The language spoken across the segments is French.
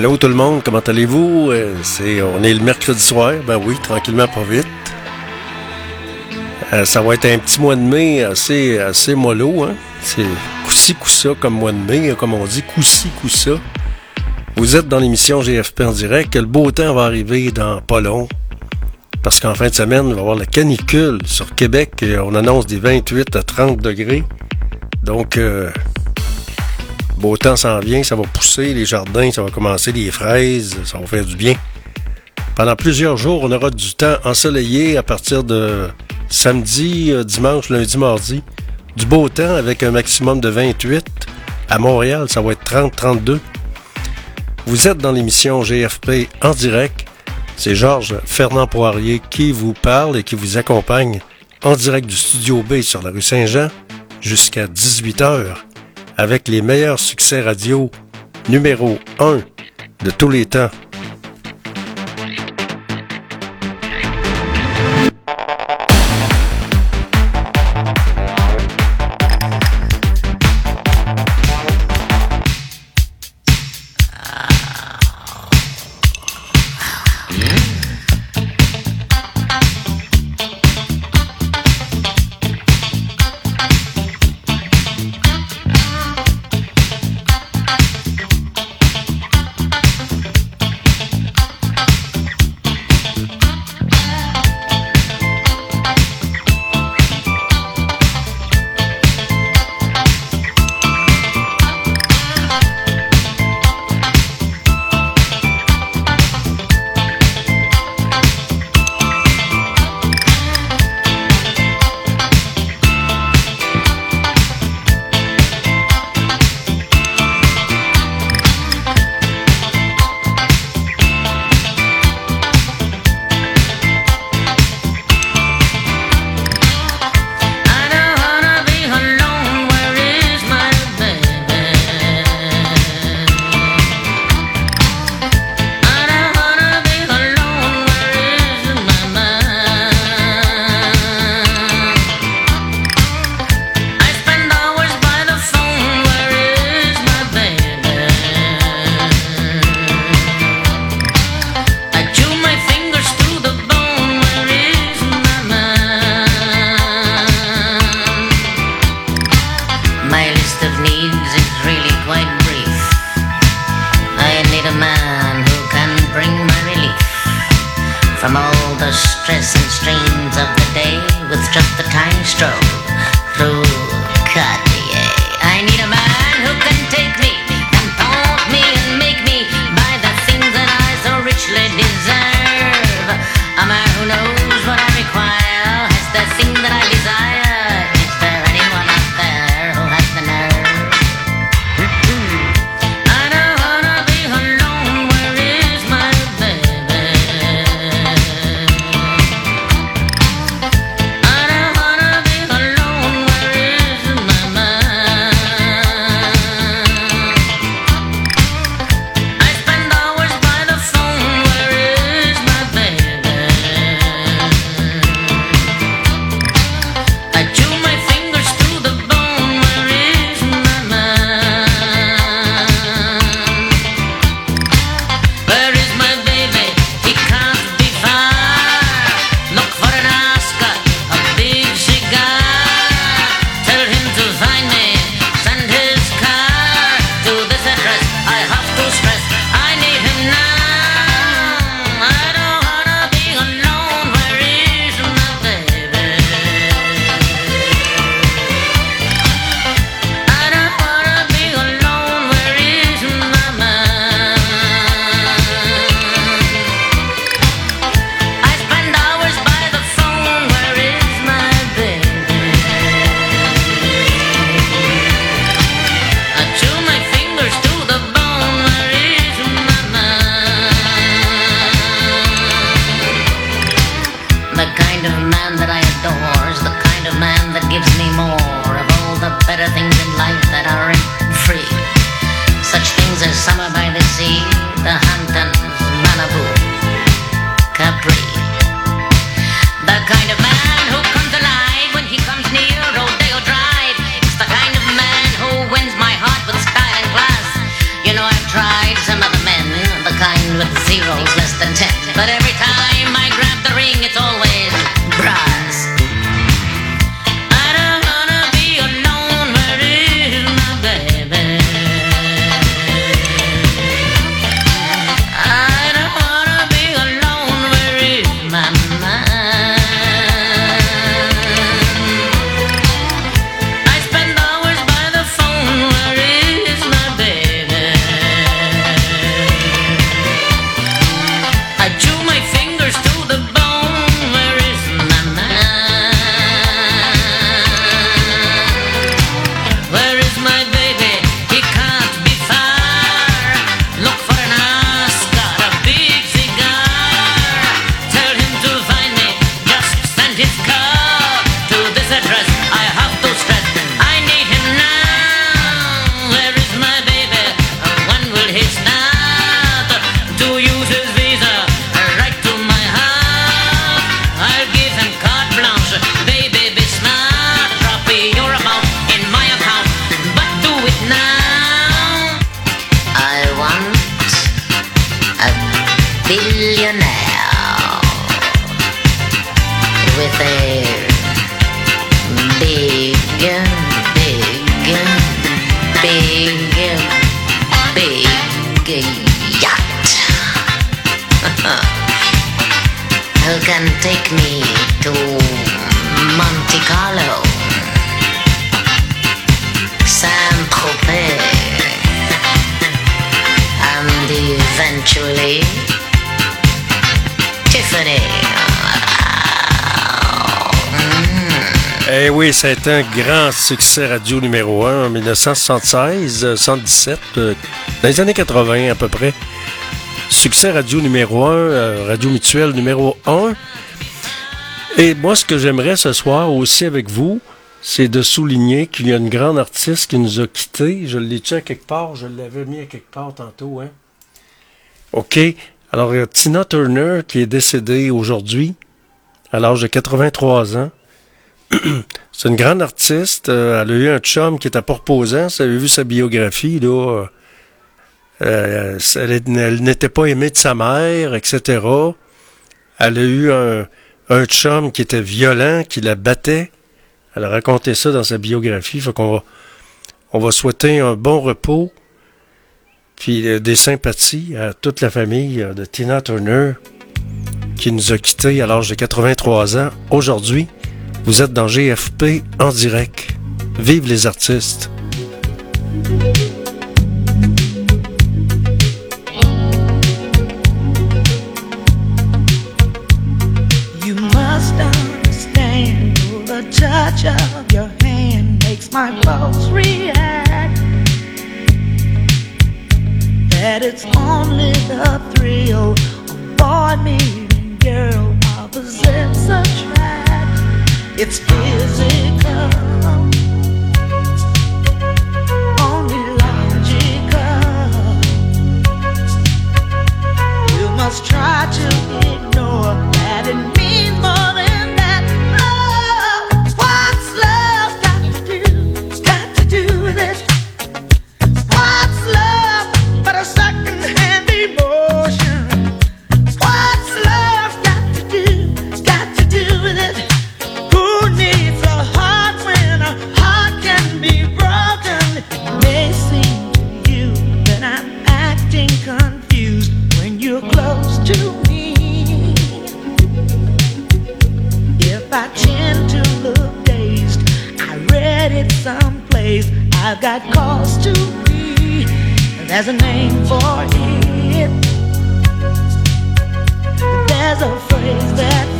Allô tout le monde, comment allez-vous? Euh, on est le mercredi soir, ben oui, tranquillement, pas vite. Euh, ça va être un petit mois de mai assez, assez mollo, hein? C'est coussi coussa comme mois de mai, comme on dit, coussi coussa. Vous êtes dans l'émission GFP en direct, le beau temps va arriver dans pas. Parce qu'en fin de semaine, il va y avoir la canicule sur Québec. On annonce des 28 à 30 degrés. Donc, euh, beau temps s'en vient, ça va pousser les jardins, ça va commencer les fraises, ça va faire du bien. Pendant plusieurs jours, on aura du temps ensoleillé à partir de samedi, euh, dimanche, lundi, mardi. Du beau temps avec un maximum de 28. À Montréal, ça va être 30-32. Vous êtes dans l'émission GFP en direct. C'est Georges Fernand Poirier qui vous parle et qui vous accompagne en direct du Studio B sur la rue Saint-Jean jusqu'à 18h avec les meilleurs succès radio numéro 1 de tous les temps. C'est un grand succès radio numéro 1 en 1976, 117, euh, dans les années 80 à peu près. Succès radio numéro 1, euh, radio mutuelle numéro 1. Et moi, ce que j'aimerais ce soir aussi avec vous, c'est de souligner qu'il y a une grande artiste qui nous a quittés. Je l'ai tué à quelque part, je l'avais mis à quelque part tantôt. Hein? OK. Alors, Tina Turner qui est décédée aujourd'hui à l'âge de 83 ans. c'est une grande artiste. Euh, elle a eu un chum qui était pas reposant. Vous avez vu sa biographie, là. Euh, elle, n'était pas aimée de sa mère, etc. Elle a eu un, un chum qui était violent, qui la battait. Elle a raconté ça dans sa biographie. Fait qu'on va, on va souhaiter un bon repos, puis euh, des sympathies à toute la famille de Tina Turner, qui nous a quittés à l'âge de 83 ans aujourd'hui. Vous êtes dans GFP en direct. Vive les artistes! You must understand the touch of your hand makes my pulse react. That it's only the thrill of boy meeting girl opposites attract. Must try to ignore I've got cause to be. There's a name for it. There's a phrase that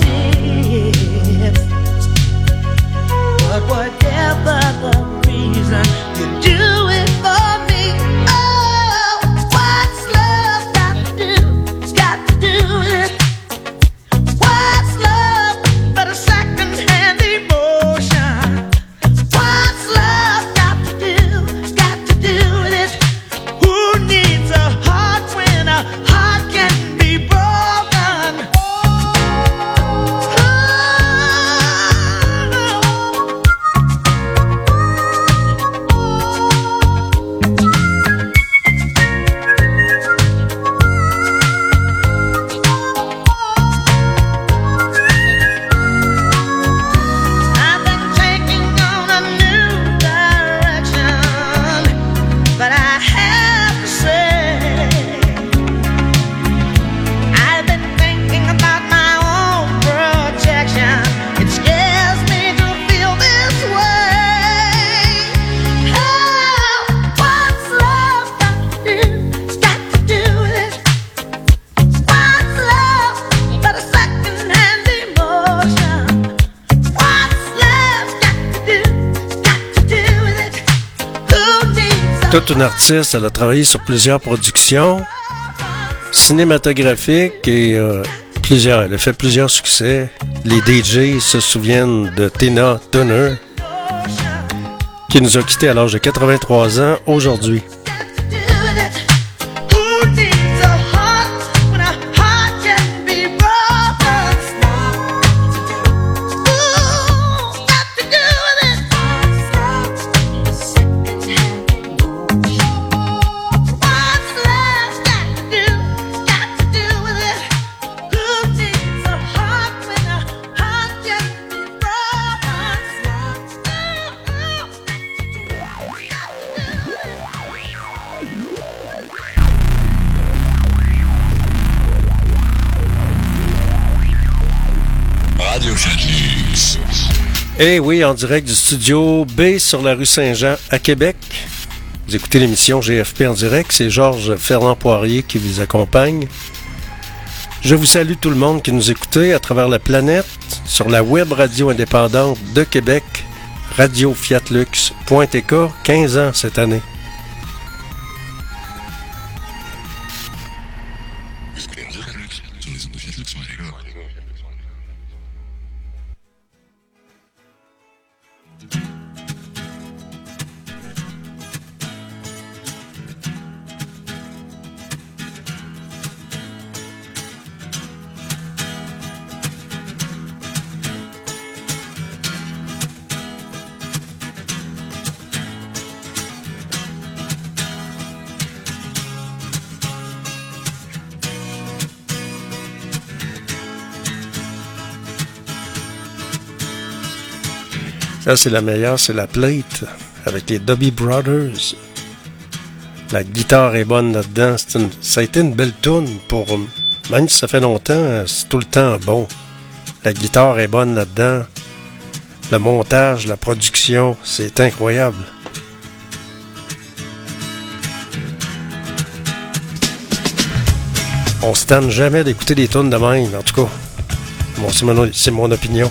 Toute une artiste, elle a travaillé sur plusieurs productions cinématographiques et euh, plusieurs. Elle a fait plusieurs succès. Les DJ se souviennent de Tina Turner, qui nous a quittés à l'âge de 83 ans aujourd'hui. Eh oui, en direct du studio B sur la rue Saint-Jean à Québec. Vous écoutez l'émission GFP en direct. C'est Georges Fernand Poirier qui vous accompagne. Je vous salue tout le monde qui nous écoutez à travers la planète sur la web radio indépendante de Québec, radiofiatlux.tk, 15 ans cette année. Ça, c'est la meilleure, c'est la plate avec les Dobby Brothers. La guitare est bonne là-dedans. Ça a été une belle tune pour. Même si ça fait longtemps, c'est tout le temps bon. La guitare est bonne là-dedans. Le montage, la production, c'est incroyable. On se tente jamais d'écouter des tunes de même, en tout cas. Bon, c'est mon opinion.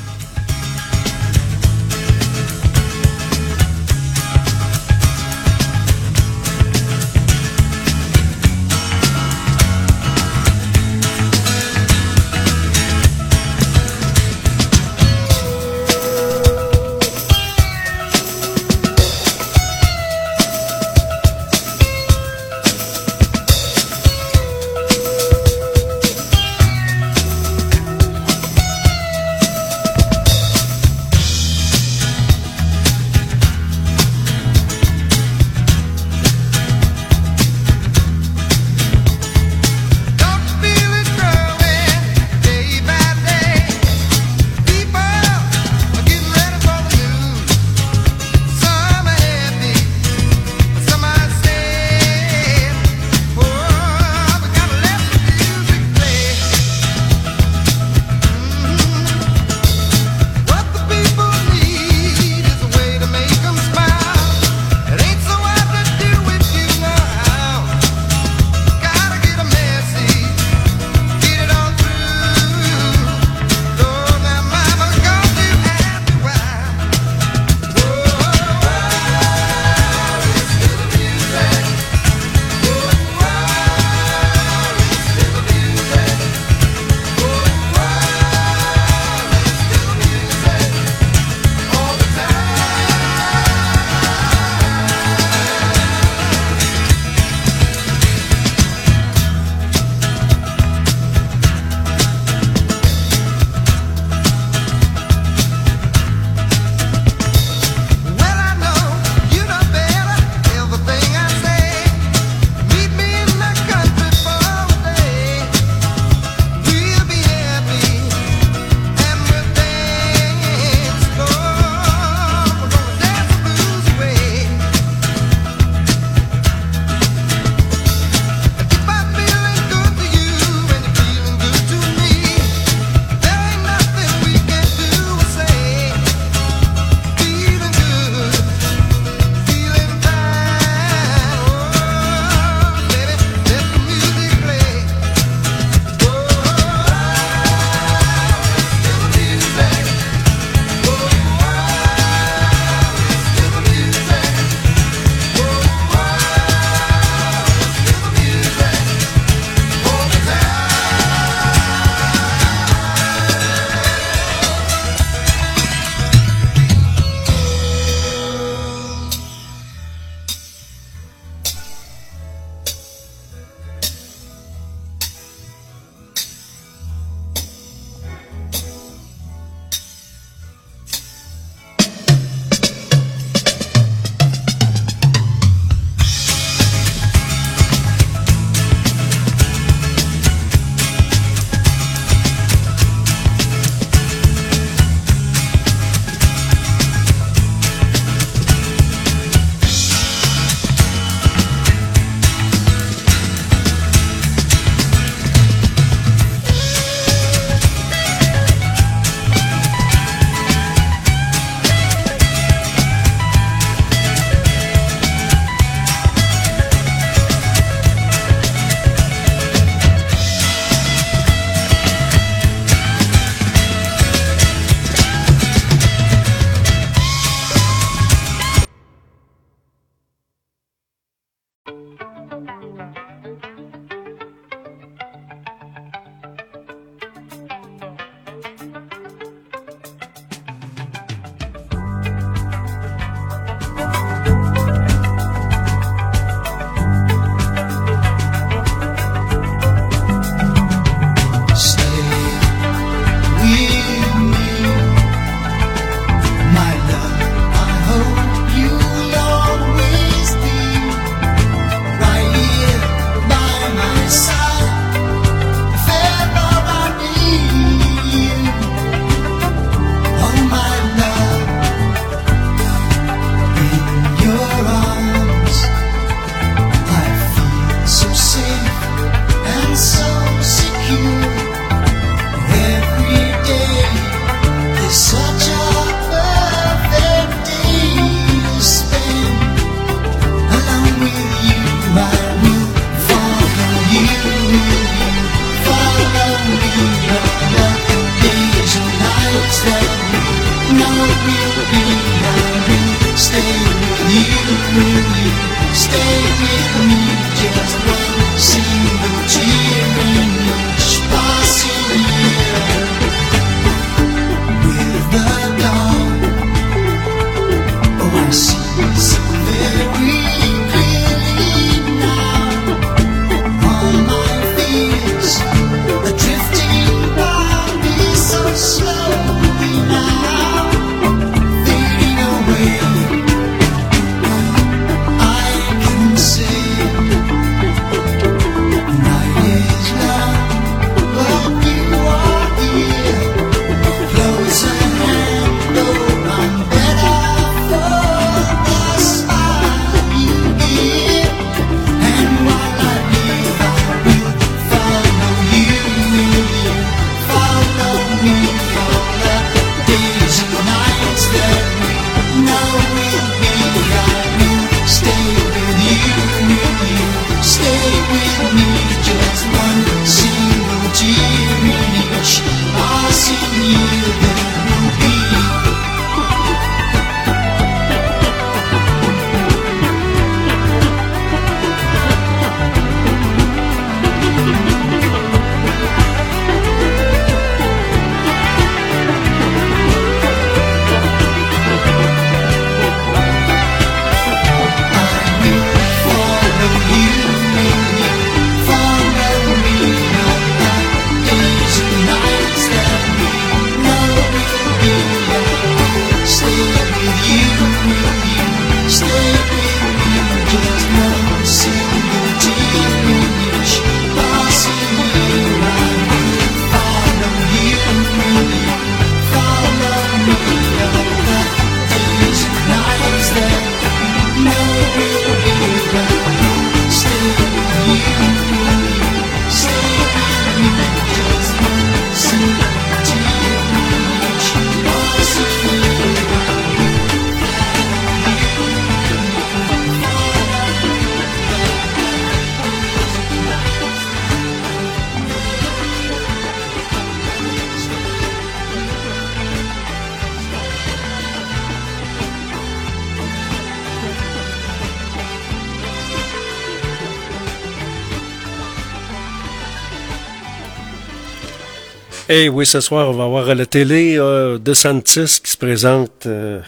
Eh oui, ce soir, on va voir à la télé euh, De Santis qui se présente. euh,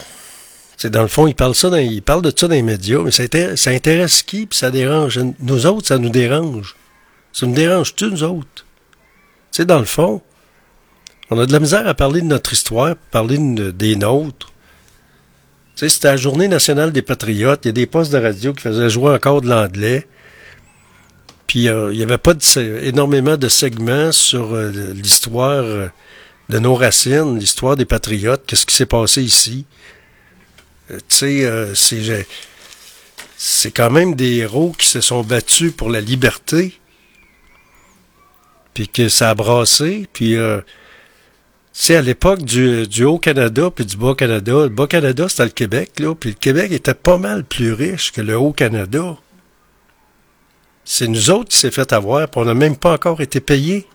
c'est dans le fond, il parle ça, dans, il parle de ça dans les médias, mais ça ça intéresse qui puis ça dérange. Nous autres, ça nous dérange. Ça nous dérange-tu, nous autres? Sais, dans le fond, on a de la misère à parler de notre histoire, parler de- des nôtres. Tu c'était la journée nationale des patriotes. Il y a des postes de radio qui faisaient jouer encore de l'anglais. Puis euh, il n'y avait pas énormément de segments sur euh, l'histoire euh, de nos racines, l'histoire des patriotes, qu'est-ce qui s'est passé ici. Tu sais, c'est c'est quand même des héros qui se sont battus pour la liberté, puis que ça a brassé, puis euh, sais, à l'époque du, du Haut-Canada puis du Bas-Canada, le Bas-Canada, c'était le Québec, là, puis le Québec était pas mal plus riche que le Haut-Canada. C'est nous autres qui s'est fait avoir, puis on n'a même pas encore été payés.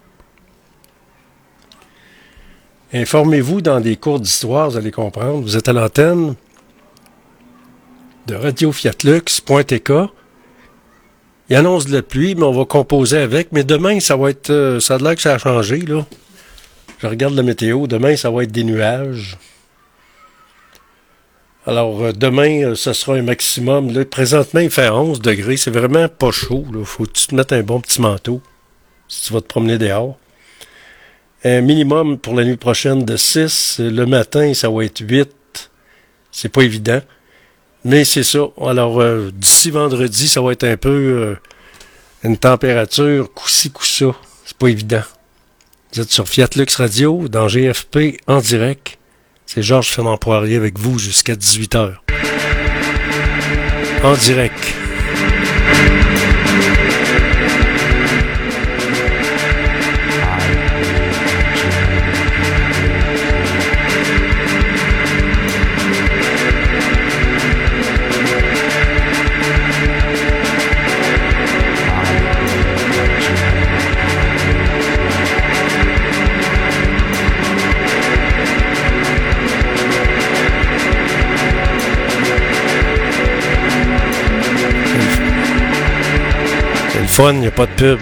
Informez-vous dans des cours d'histoire, vous allez comprendre. Vous êtes à l'antenne de Radio Fiatlux.tk. Il annonce de la pluie, mais on va composer avec. Mais demain, ça va être. euh, ça a l'air que ça a changé, là. Je regarde la météo. Demain, ça va être des nuages. Alors, euh, demain, euh, ce sera un maximum. Là, présentement, il fait 11 degrés. C'est vraiment pas chaud. Il faut que tu te mettes un bon petit manteau si tu vas te promener dehors. Un minimum pour la nuit prochaine de 6. Le matin, ça va être 8. C'est pas évident. Mais c'est ça. Alors, euh, d'ici vendredi, ça va être un peu euh, une température coup-ci. C'est pas évident. Vous êtes sur Fiat Lux Radio, dans GFP, en direct. C'est Georges Fernand Poirier avec vous jusqu'à 18h. En direct. Fun, il n'y a pas de pub.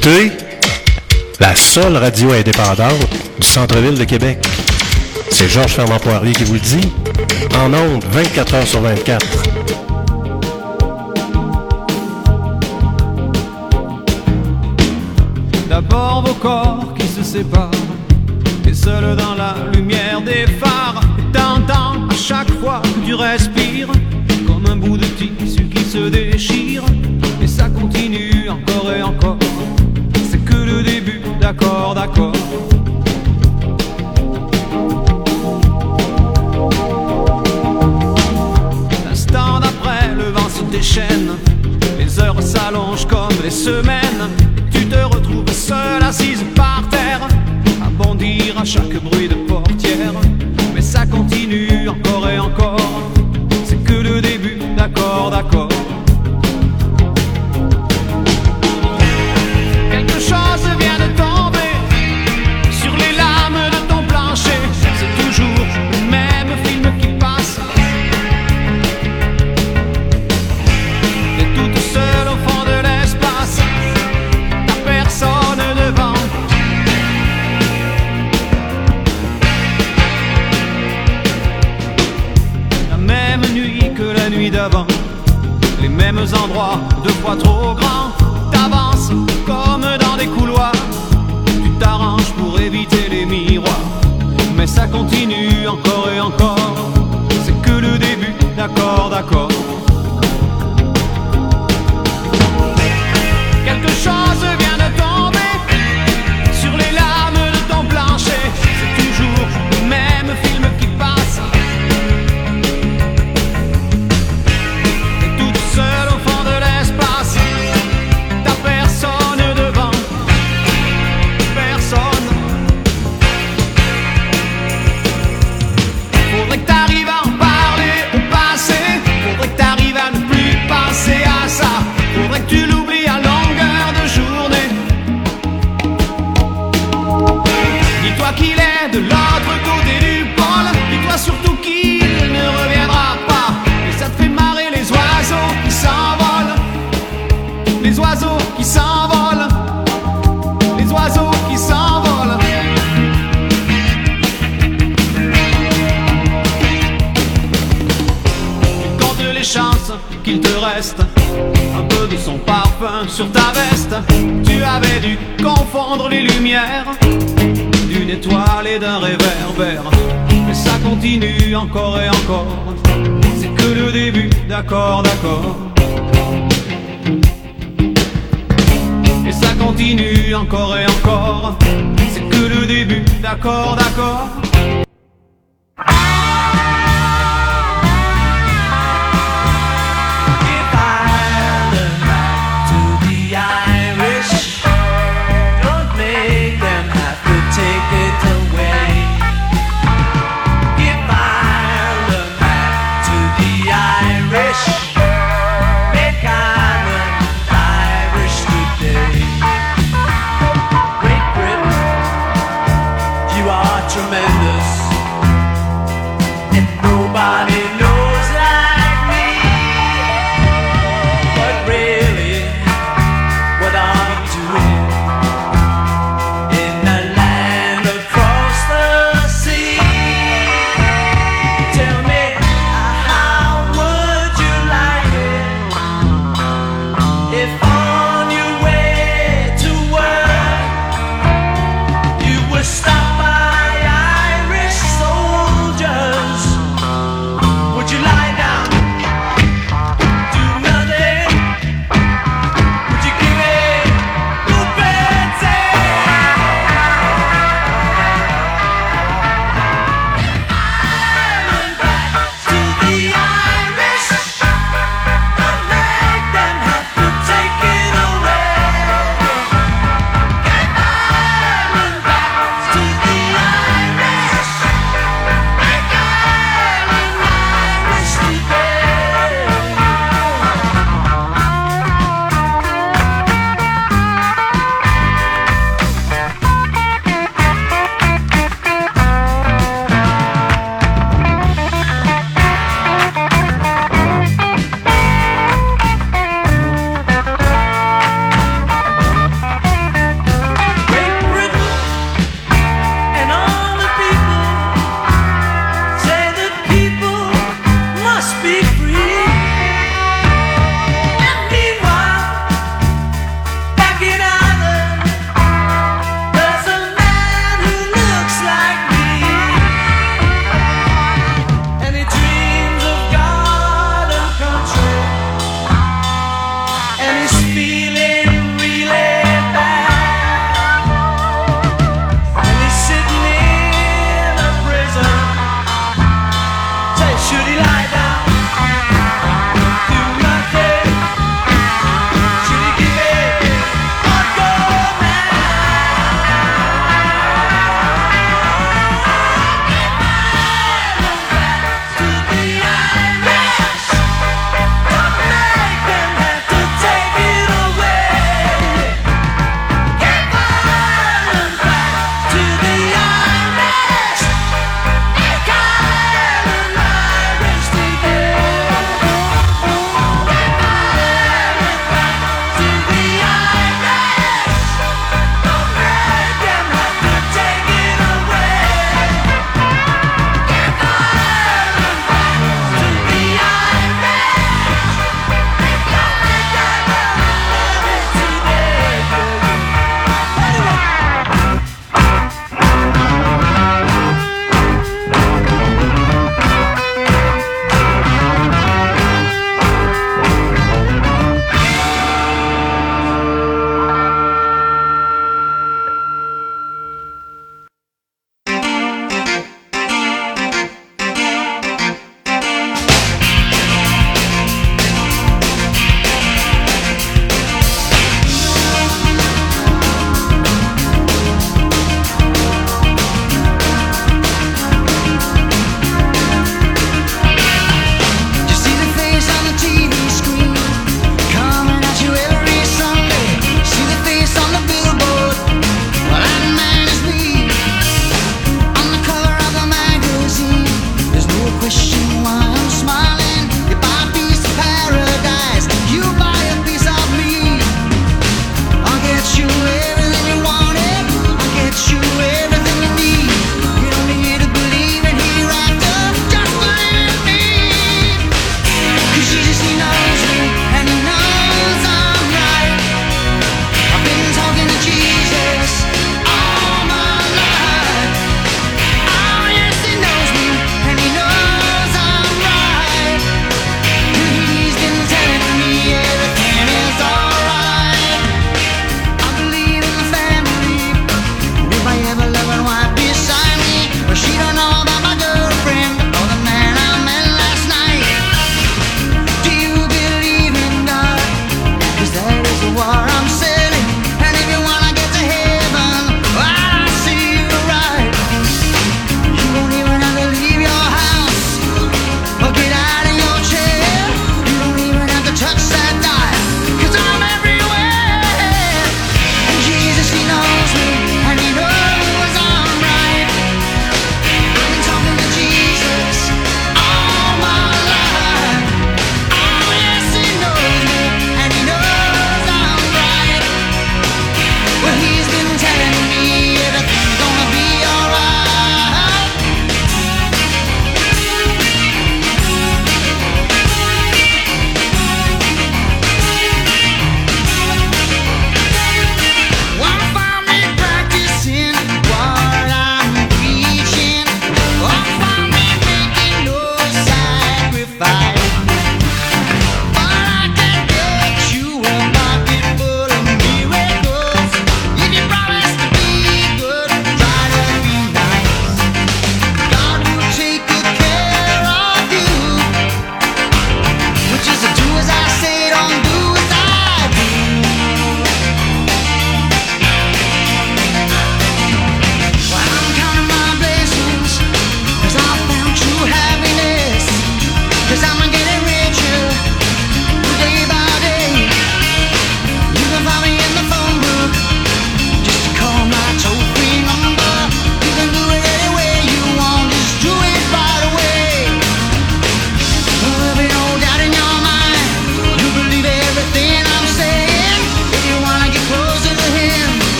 écoutez la seule radio indépendante du centre-ville de Québec. C'est Georges Fernand Poirier qui vous le dit, en ondes 24 heures sur 24. D'abord vos corps qui se séparent levi me.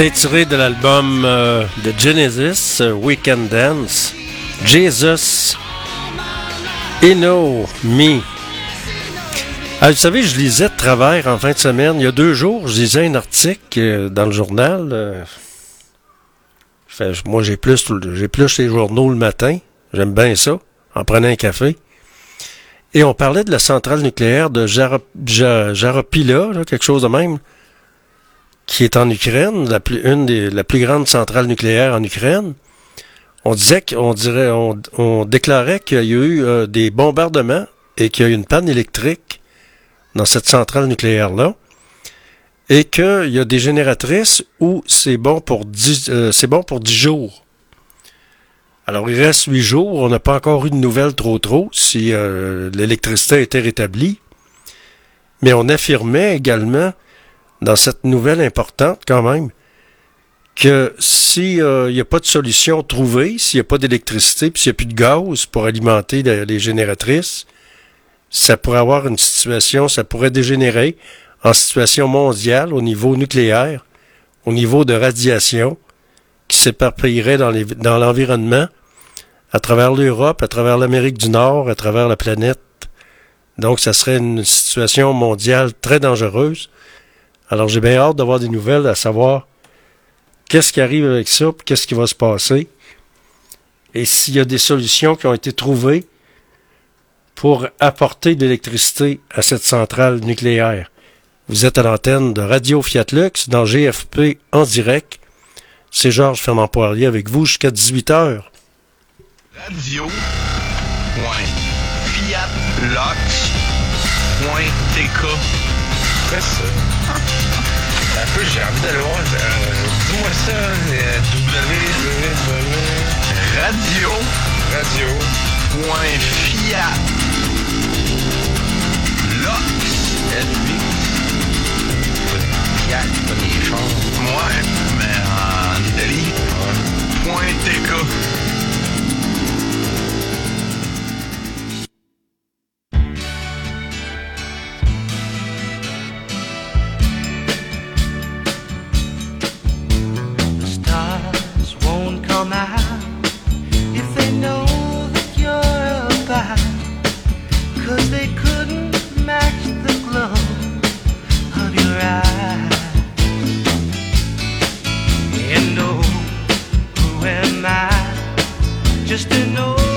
C'est tiré de l'album euh, de Genesis, euh, Weekend Dance. Jesus, Eno Me. Ah, vous savez, je lisais de travers en fin de semaine. Il y a deux jours, je lisais un article euh, dans le journal. moi, j'ai plus, plus les journaux le matin. J'aime bien ça, en prenant un café. Et on parlait de la centrale nucléaire de Jarop- Ja- Jaropila, quelque chose de même, qui est en Ukraine, la plus, une des, la plus grande centrale nucléaire en Ukraine. On disait qu'on dirait, on, on déclarait qu'il y a eu euh, des bombardements et qu'il y a eu une panne électrique dans cette centrale nucléaire-là. Et qu'il y a des génératrices où c'est bon pour 10, euh, c'est bon pour 10 jours. Alors, il reste 8 jours. On n'a pas encore eu de nouvelles trop trop si euh, l'électricité a été rétablie. Mais on affirmait également, dans cette nouvelle importante quand même, que s'il n'y a pas de solution trouvée, s'il n'y a pas d'électricité, puis s'il n'y a plus de gaz pour alimenter les, les génératrices, ça pourrait avoir une situation, ça pourrait dégénérer en situation mondiale au niveau nucléaire, au niveau de radiation, qui s'éparpillerait dans l'environnement, à travers l'Europe, à travers l'Amérique du Nord, à travers la planète. Donc, ça serait une situation mondiale très dangereuse. Alors, j'ai bien hâte d'avoir des nouvelles, à savoir qu'est-ce qui arrive avec ça, qu'est-ce qui va se passer, et s'il y a des solutions qui ont été trouvées pour apporter de l'électricité à cette centrale nucléaire. Vous êtes à l'antenne de Radio Fiat Lux dans GFP en direct. C'est Georges Fernand Poirier avec vous jusqu'à 18h. Radio. Ça. Un peu, j'ai envie d'aller voir. euh, Dis-moi ça. euh, www. Radio. Radio. Point. Fiat. L-U-X. Fiat, pas des chars. Ouais, mais en Italie. Point. TK. If they know that you're they couldn't match the glow of your eyes. And oh, who am I? Just an ordinary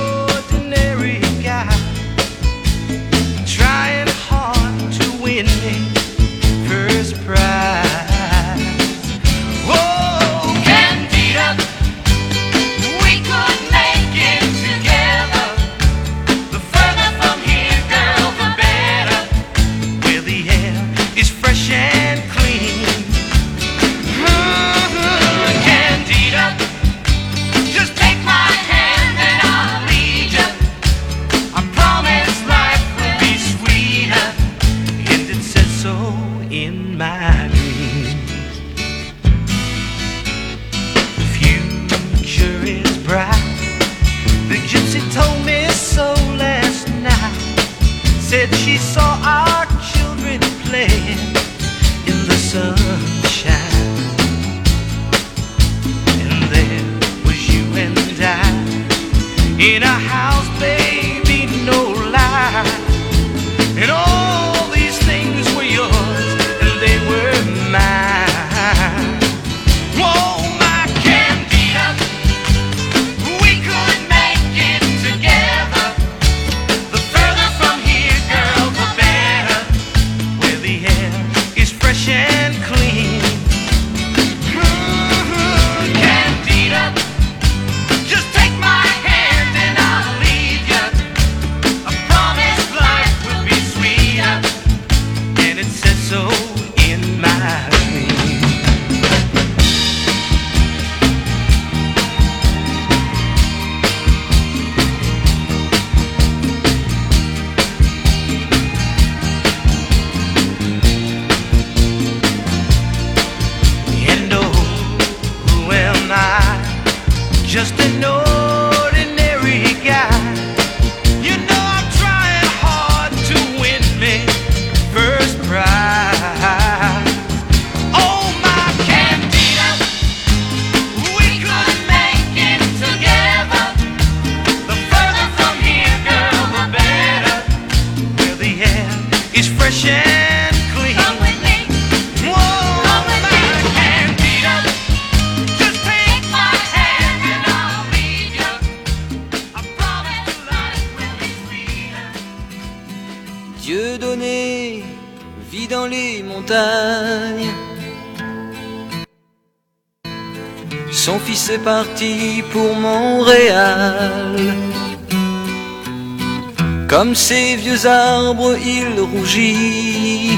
vieux arbres, il rougit.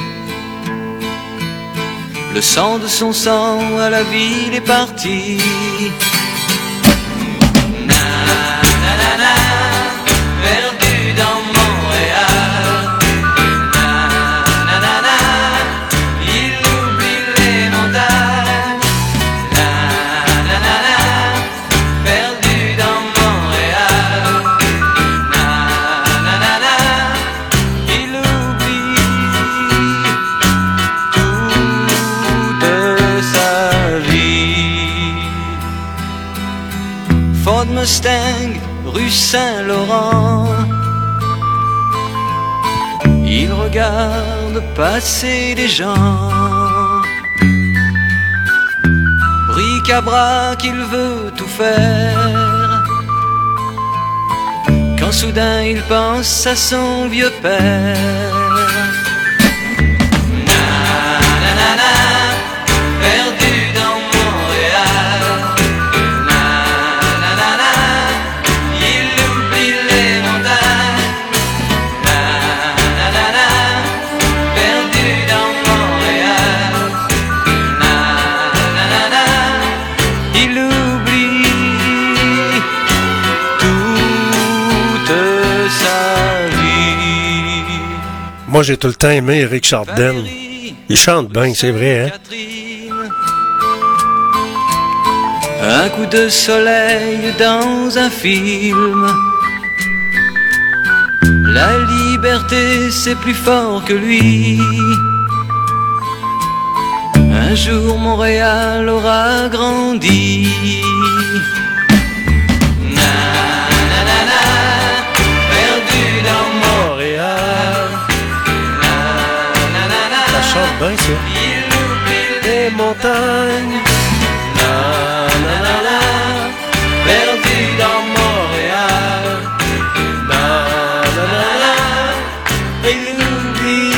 Le sang de son sang à la ville est parti. Passer des gens. Bric-à-brac, il veut tout faire. Quand soudain il pense à son vieux père. Moi, j'ai tout le temps aimé Eric Chardin. Il chante bien, c'est vrai, hein? Un coup de soleil dans un film. La liberté, c'est plus fort que lui. Un jour, Montréal aura grandi. Bien, oublie Les montagnes. Na, na, na, na, perdu dans Montréal. Na, na, na, na, il oublie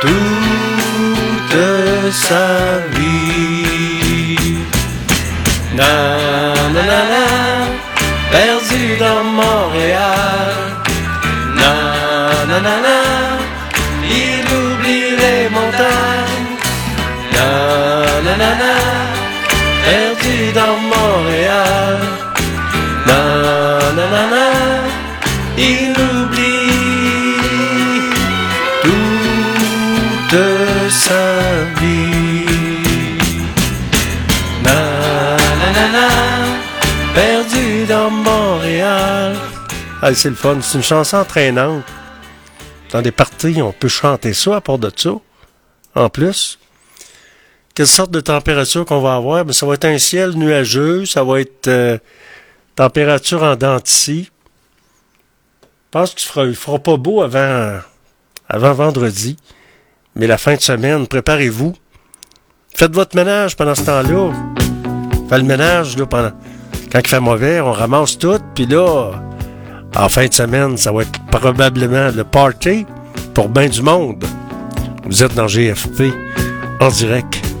toute sa vie. Na, Ah, c'est le fun. C'est une chanson entraînante. Dans des parties, on peut chanter ça à part de ça. En plus. Quelle sorte de température qu'on va avoir? Ben, ça va être un ciel nuageux. Ça va être euh, température en dents de scie. Je pense qu'il il fera pas beau avant, avant vendredi. Mais la fin de semaine, préparez-vous. Faites votre ménage pendant ce temps-là. Faites le ménage là. Quand il fait mauvais, on ramasse tout, puis là, en fin de semaine, ça va être probablement le party pour bien du monde. Vous êtes dans GFP en direct.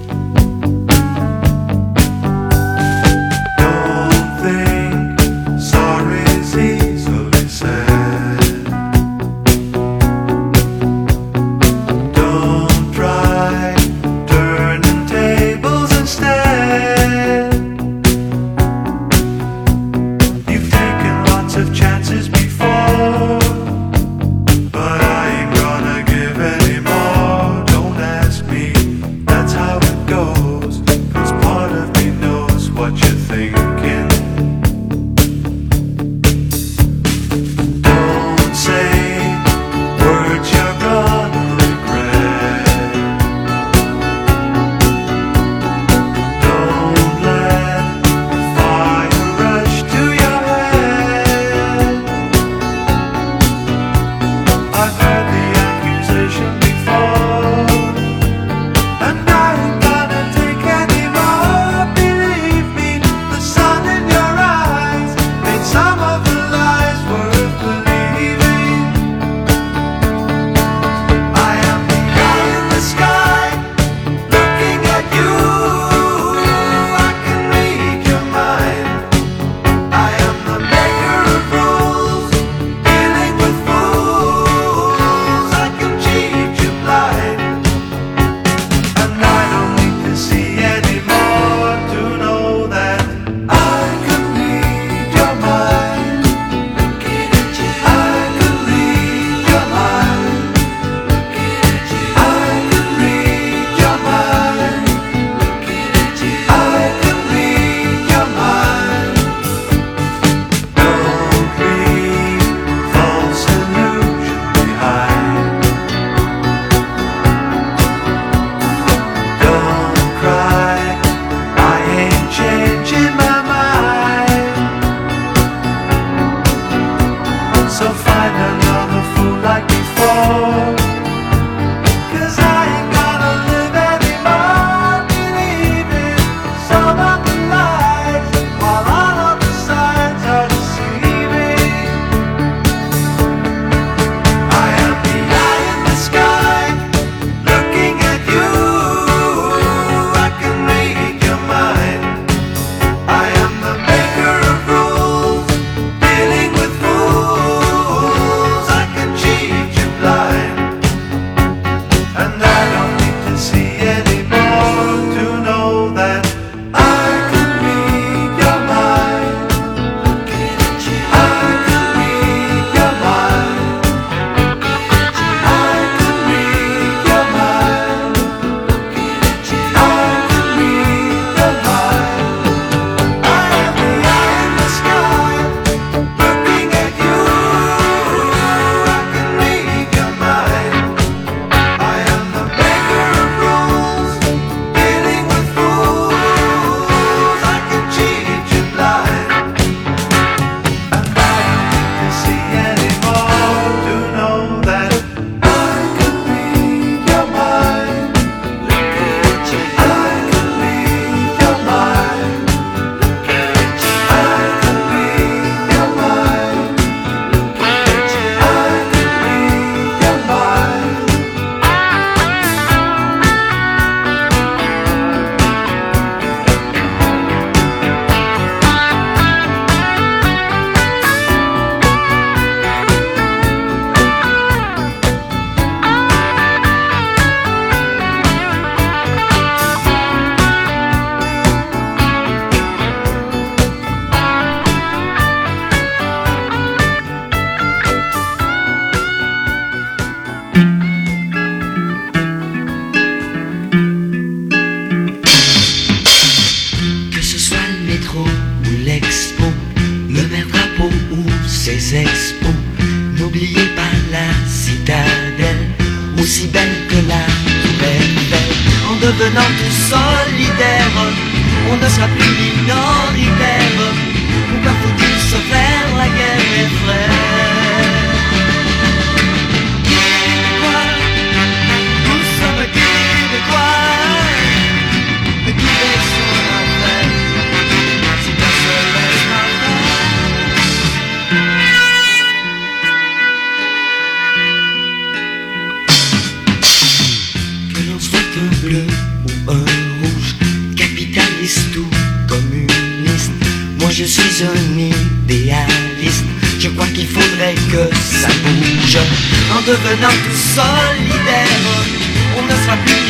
bleu ou un rouge, capitaliste ou communiste. Moi je suis un idéaliste, je crois qu'il faudrait que ça bouge. En devenant tout solidaire, on ne sera plus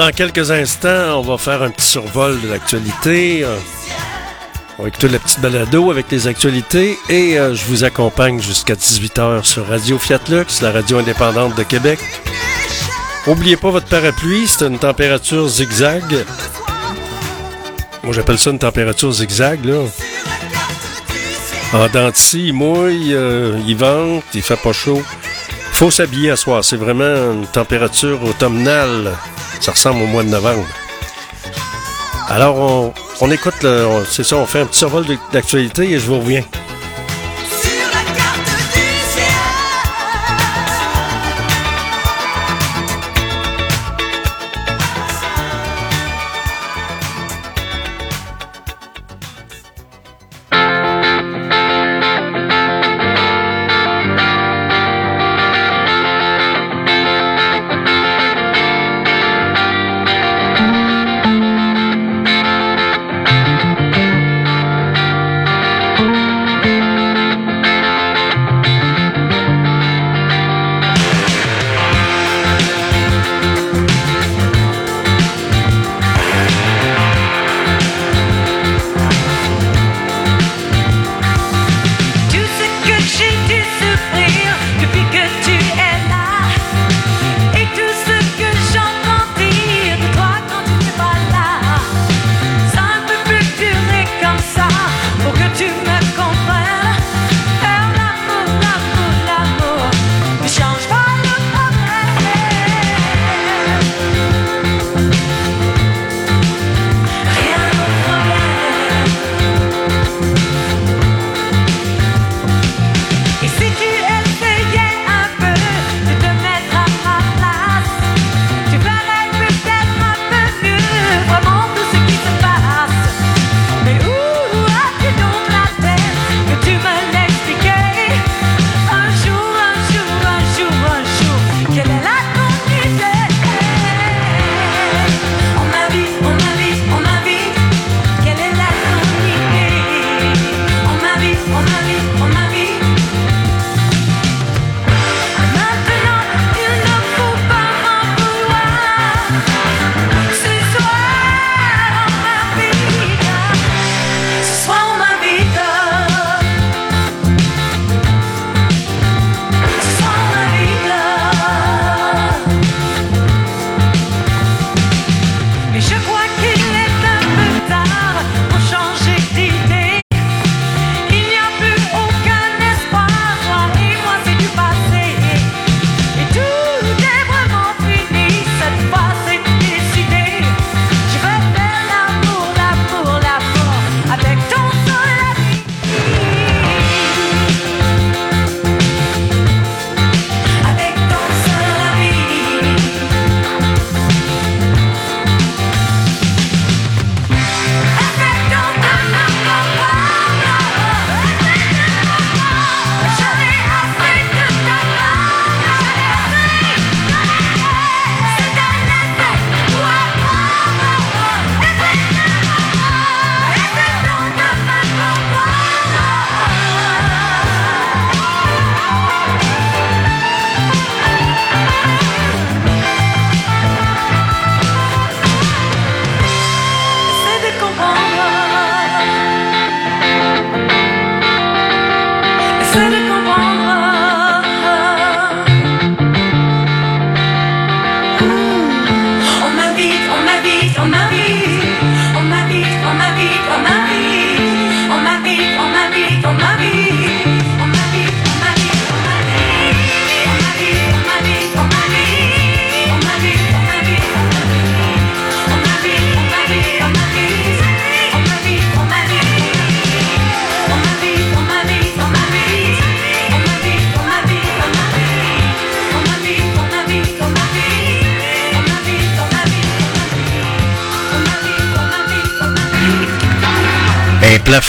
dans quelques instants, on va faire un petit survol de l'actualité. Euh, on va écouter la petite balado avec les actualités et euh, je vous accompagne jusqu'à 18h sur Radio Fiat Lux, la radio indépendante de Québec. N'oubliez pas votre parapluie, c'est une température zigzag. Moi j'appelle ça une température zigzag là. En dentis, il mouille, euh, il vente, il fait pas chaud. Faut s'habiller à soir, c'est vraiment une température automnale. Ça ressemble au mois de novembre. Alors, on, écoute, c'est ça, on fait un petit survol d'actualité et je vous reviens.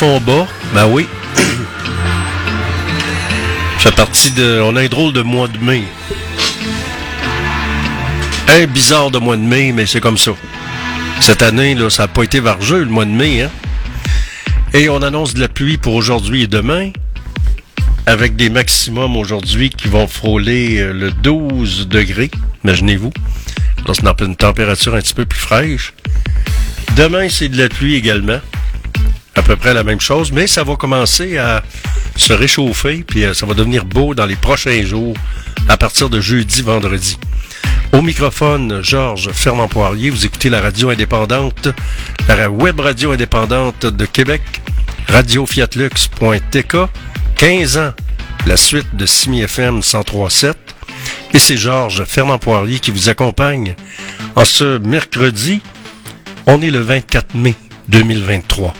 Fomba. Ben oui. Fait partie de. On a un drôle de mois de mai. Un bizarre de mois de mai, mais c'est comme ça. Cette année, là, ça n'a pas été vargeux, le mois de mai, hein? Et on annonce de la pluie pour aujourd'hui et demain, avec des maximums aujourd'hui qui vont frôler euh, le 12 degrés, imaginez-vous. Donc, c'est une température un petit peu plus fraîche. Demain, c'est de la pluie également à peu près la même chose, mais ça va commencer à se réchauffer, puis euh, ça va devenir beau dans les prochains jours, à partir de jeudi, vendredi. Au microphone, Georges Fernand Poirier, vous écoutez la radio indépendante, la web radio indépendante de Québec, radiofiatlux.tk, 15 ans, la suite de Simi FM 1037. Et c'est Georges Fernand Poirier qui vous accompagne en ce mercredi. On est le 24 mai 2023.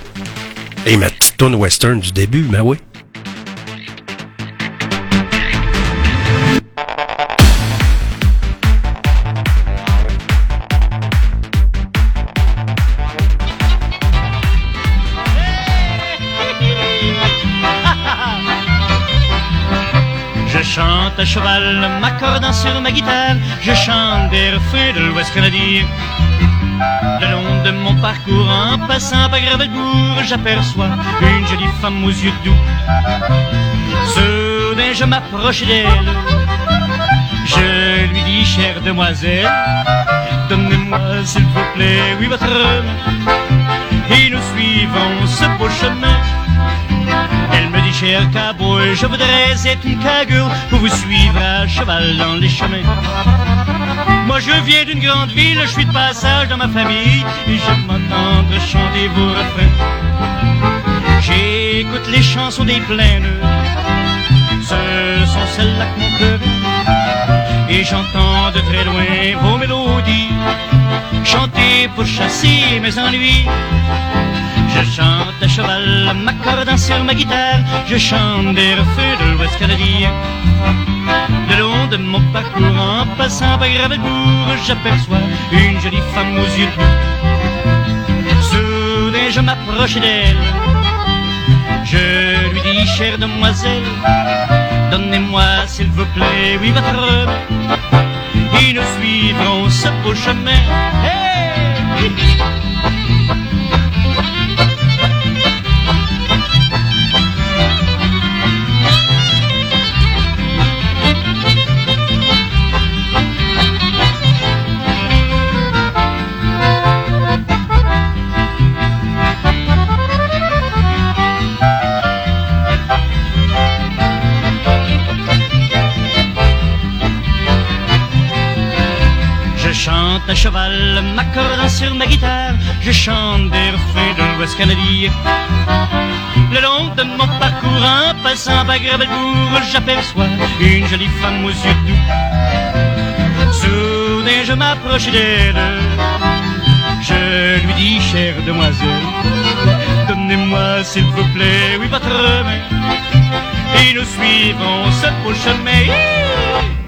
Et ma petite tune western du début, ben oui. Je chante à cheval, m'accordant sur ma guitare, je chante des refrains de l'Ouest canadien. Le long de mon parcours, en passant par Gravelbourg, j'aperçois une jolie femme aux yeux doux. Soudain, je m'approche d'elle. Je lui dis, chère demoiselle, donnez-moi s'il vous plaît, oui, votre main. Et nous suivons ce beau chemin. Elle me dit, cher cowboy, je voudrais être une cagoule pour vous suivre à cheval dans les chemins. Moi je viens d'une grande ville, je suis de passage dans ma famille et j'aime m'entendre chanter vos refrains. J'écoute les chansons des plaines, ce sont celles-là que mon cœur et j'entends de très loin vos mélodies chanter pour chasser mes ennuis. Je chante à cheval, m'accordant sur ma guitare, je chante des refrains de l'Ouest canadien. De mon parcours, en passant par Gravelbourg, j'aperçois une jolie femme aux yeux bleus. Soudain, je m'approche d'elle. Je lui dis, chère demoiselle, donnez-moi s'il vous plaît, oui, votre main. Et nous suivrons ce beau chemin. À cheval, m'accordant sur ma guitare, je chante des refrains de l'Ouest canadien. Le long de mon parcours, en passant par Gravelbourg, j'aperçois une jolie femme aux yeux doux. Soudain, je m'approche d'elle. Je lui dis, chère demoiselle, donnez-moi s'il vous plaît, oui, votre main. Et nous suivons ce beau chemin.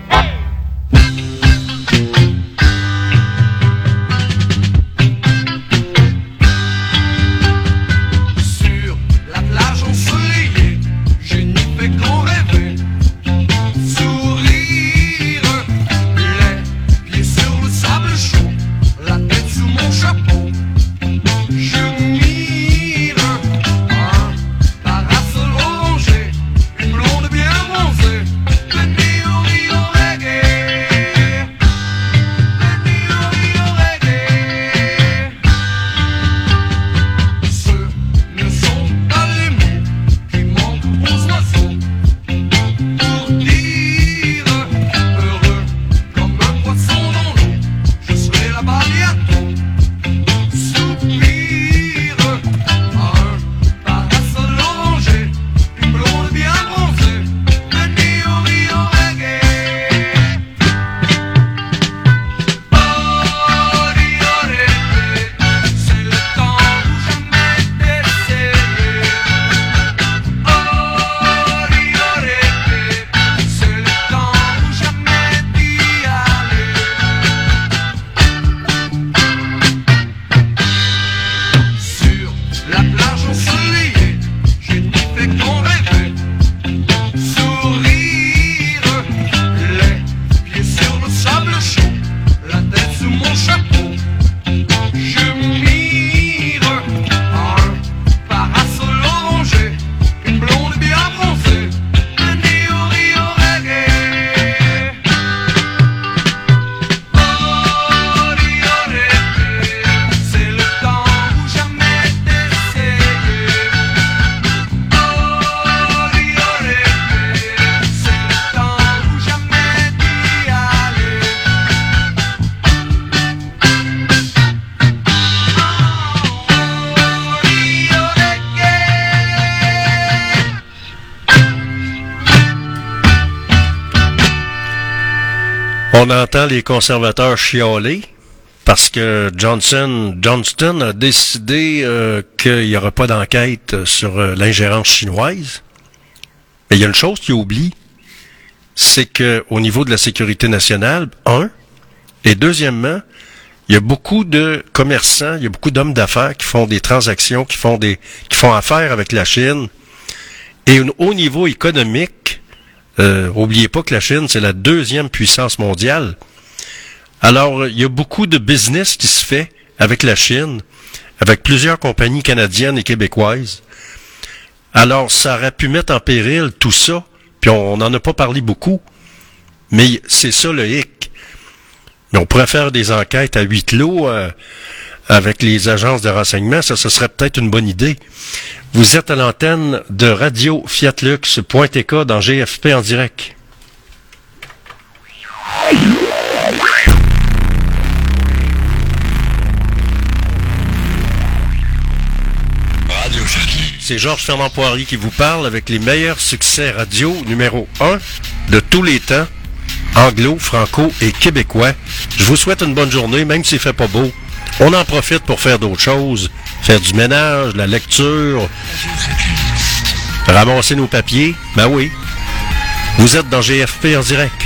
On entend les conservateurs chialer parce que Johnson, Johnston a décidé euh, qu'il n'y aura pas d'enquête sur euh, l'ingérence chinoise. Mais il y a une chose qu'il oublie, c'est que au niveau de la sécurité nationale, un, et deuxièmement, il y a beaucoup de commerçants, il y a beaucoup d'hommes d'affaires qui font des transactions, qui font des, qui font affaire avec la Chine. Et au- au niveau économique, euh, oubliez pas que la Chine, c'est la deuxième puissance mondiale. Alors, il y a beaucoup de business qui se fait avec la Chine, avec plusieurs compagnies canadiennes et québécoises. Alors, ça aurait pu mettre en péril tout ça, puis on n'en a pas parlé beaucoup, mais c'est ça le hic. Mais on pourrait faire des enquêtes à huis clos euh, avec les agences de renseignement, ça, ce serait peut-être une bonne idée. Vous êtes à l'antenne de Radio Fiatlux.tk dans GFP en direct. C'est Georges Fernand Poirier qui vous parle avec les meilleurs succès radio numéro 1 de tous les temps, anglo, franco et québécois. Je vous souhaite une bonne journée, même s'il fait pas beau. On en profite pour faire d'autres choses, faire du ménage, la lecture, ramasser nos papiers. Ben oui. Vous êtes dans GFP en direct.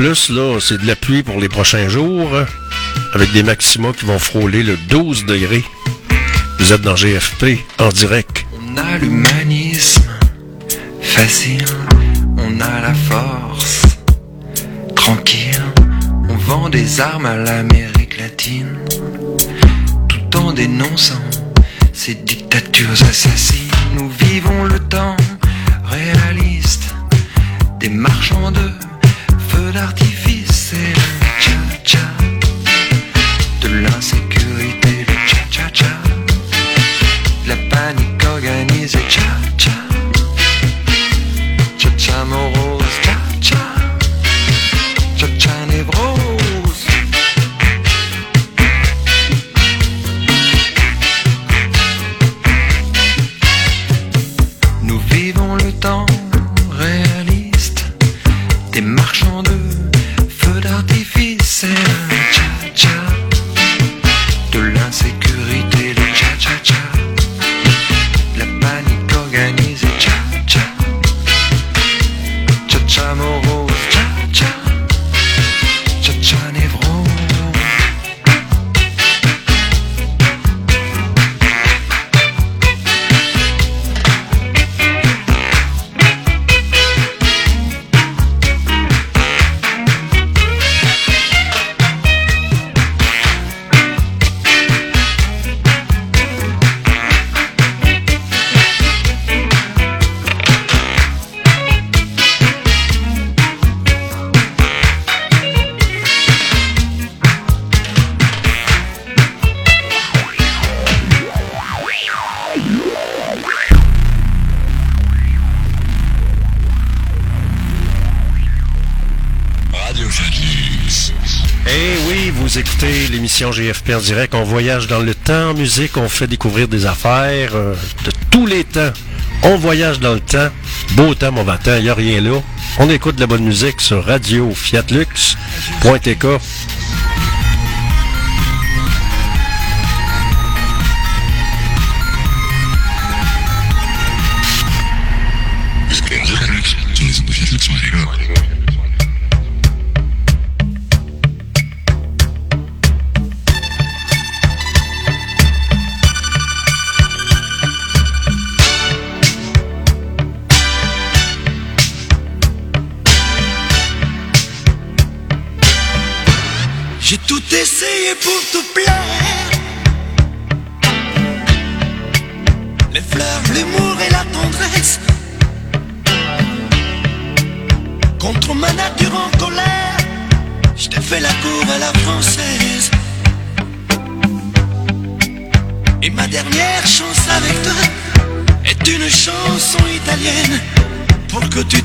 plus, là, c'est de la pluie pour les prochains jours, avec des maxima qui vont frôler le 12 degrés. Vous êtes dans GFP, en direct. On a l'humanisme, facile, on a la force, tranquille, on vend des armes à l'Amérique latine, tout en dénonçant ces dictatures assassines. Nous vivons le temps réaliste des marchands de de Direct. On voyage dans le temps en musique, on fait découvrir des affaires euh, de tous les temps. On voyage dans le temps. Beau temps, mon matin, il n'y a rien là. On écoute la bonne musique sur Radio Fiatlux.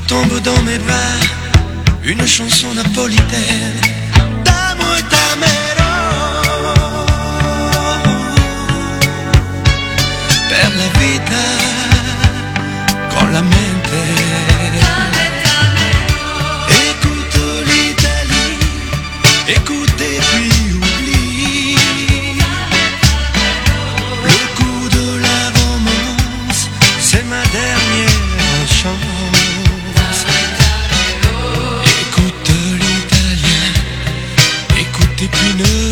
Tombes dans mes bras, une chanson napolitaine. Écoute